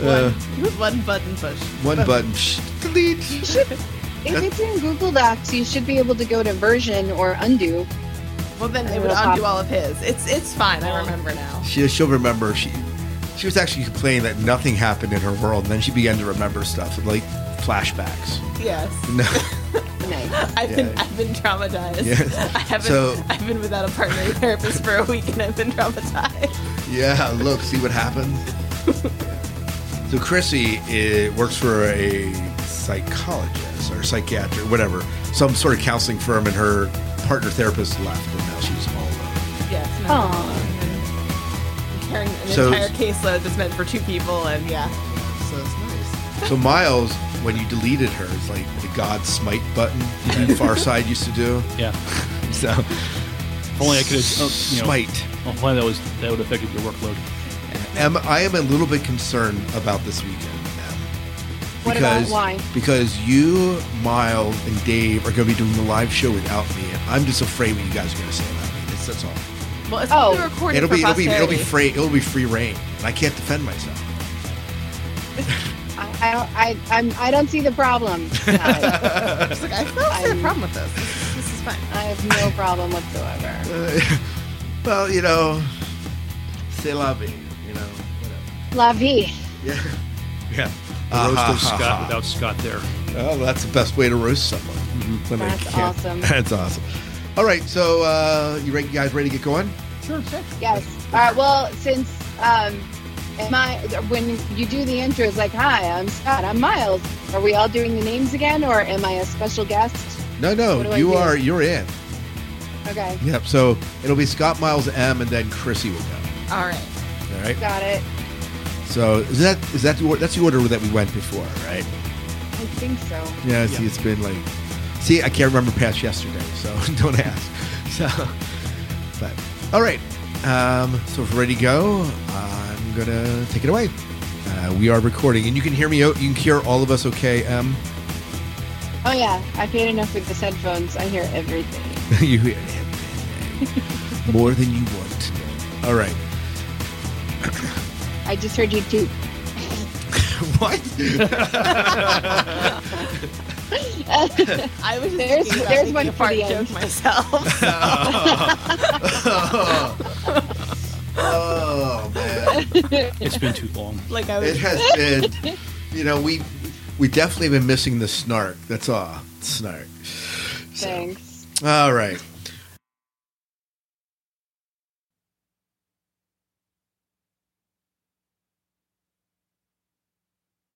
One, Uh, one button push. one button. Shh, delete. You should. If it's in Google Docs, you should be able to go to version or undo. Well, then it would it'll undo all of his. It's it's fine. I remember now. She, she'll remember. She she was actually complaining that nothing happened in her world, and then she began to remember stuff like flashbacks. Yes. *laughs* No. nice. *laughs* I've been I've been traumatized. Yes. I haven't So- I've been without a partner therapist for a week and I've been traumatized. Yeah, look, see what happens. so Chrissy eh, works for a psychologist or psychiatrist, whatever, some sort of counseling firm, and her partner therapist left, and now she's all alone. Yes. No. I'm carrying an So- entire caseload that's meant for two people and yeah. So it's nice. So Miles, when you deleted her, it's like the God Smite button you *laughs* Far Side used to do. Yeah. *laughs* So If only I could have. Oh, you know, Smite. Well, if only that was that would have affected your workload. Em, I am a little bit concerned about this weekend. Em. What about why? Because you, Miles, and Dave are going to be doing the live show without me, and I'm just afraid what you guys are going to say about me. That's, that's all. Well, it's Oh. recorded It'll be, it'll be, it'll be free, it'll be free reign, and I can't defend myself. I, I don't. I, I'm. I don't see the problem. *laughs* guys. *laughs* Like, I don't see a I'm- problem with this. This, this is fine. I have no problem whatsoever. Uh, *laughs* well, you know, c'est la vie, you know. La vie. Yeah. *laughs* Yeah. The roast Ah, of ha, ha, Scott ha. without Scott there. Well, that's the best way to roast someone. When they That's awesome. *laughs* That's awesome. All right, so uh, you ready, guys ready to get going? Sure, sure. Yes. All right. Well, since um, am I when you do the intro, it's like, "Hi, I'm Scott. I'm Miles." Are we all doing the names again, or am I a special guest? No, no, you are you're in. Okay. Yep. So it'll be Scott Miles Em, and then Chrissy will go. All right. All right. Got it. So is that is that the or- that's the order that we went before, right? I think so. Yeah. See, it's been like, see, I can't remember past yesterday, so *laughs* don't ask. So, but all right. Um, so if we're ready to go, I'm gonna take it away. Uh, we are recording, and you can hear me. out. You can hear all of us, okay? Em. Oh yeah, I paid enough with this headphones. I hear everything. *laughs* you hear everything. more than you want to know. All right. I just heard you too. *laughs* what? I was There's- thinking about there's one for fart the joke end. myself. *laughs* oh man, It's been too long. like I was it has been. You know, we we definitely been missing the snark. That's all. Snark. Thanks. All right.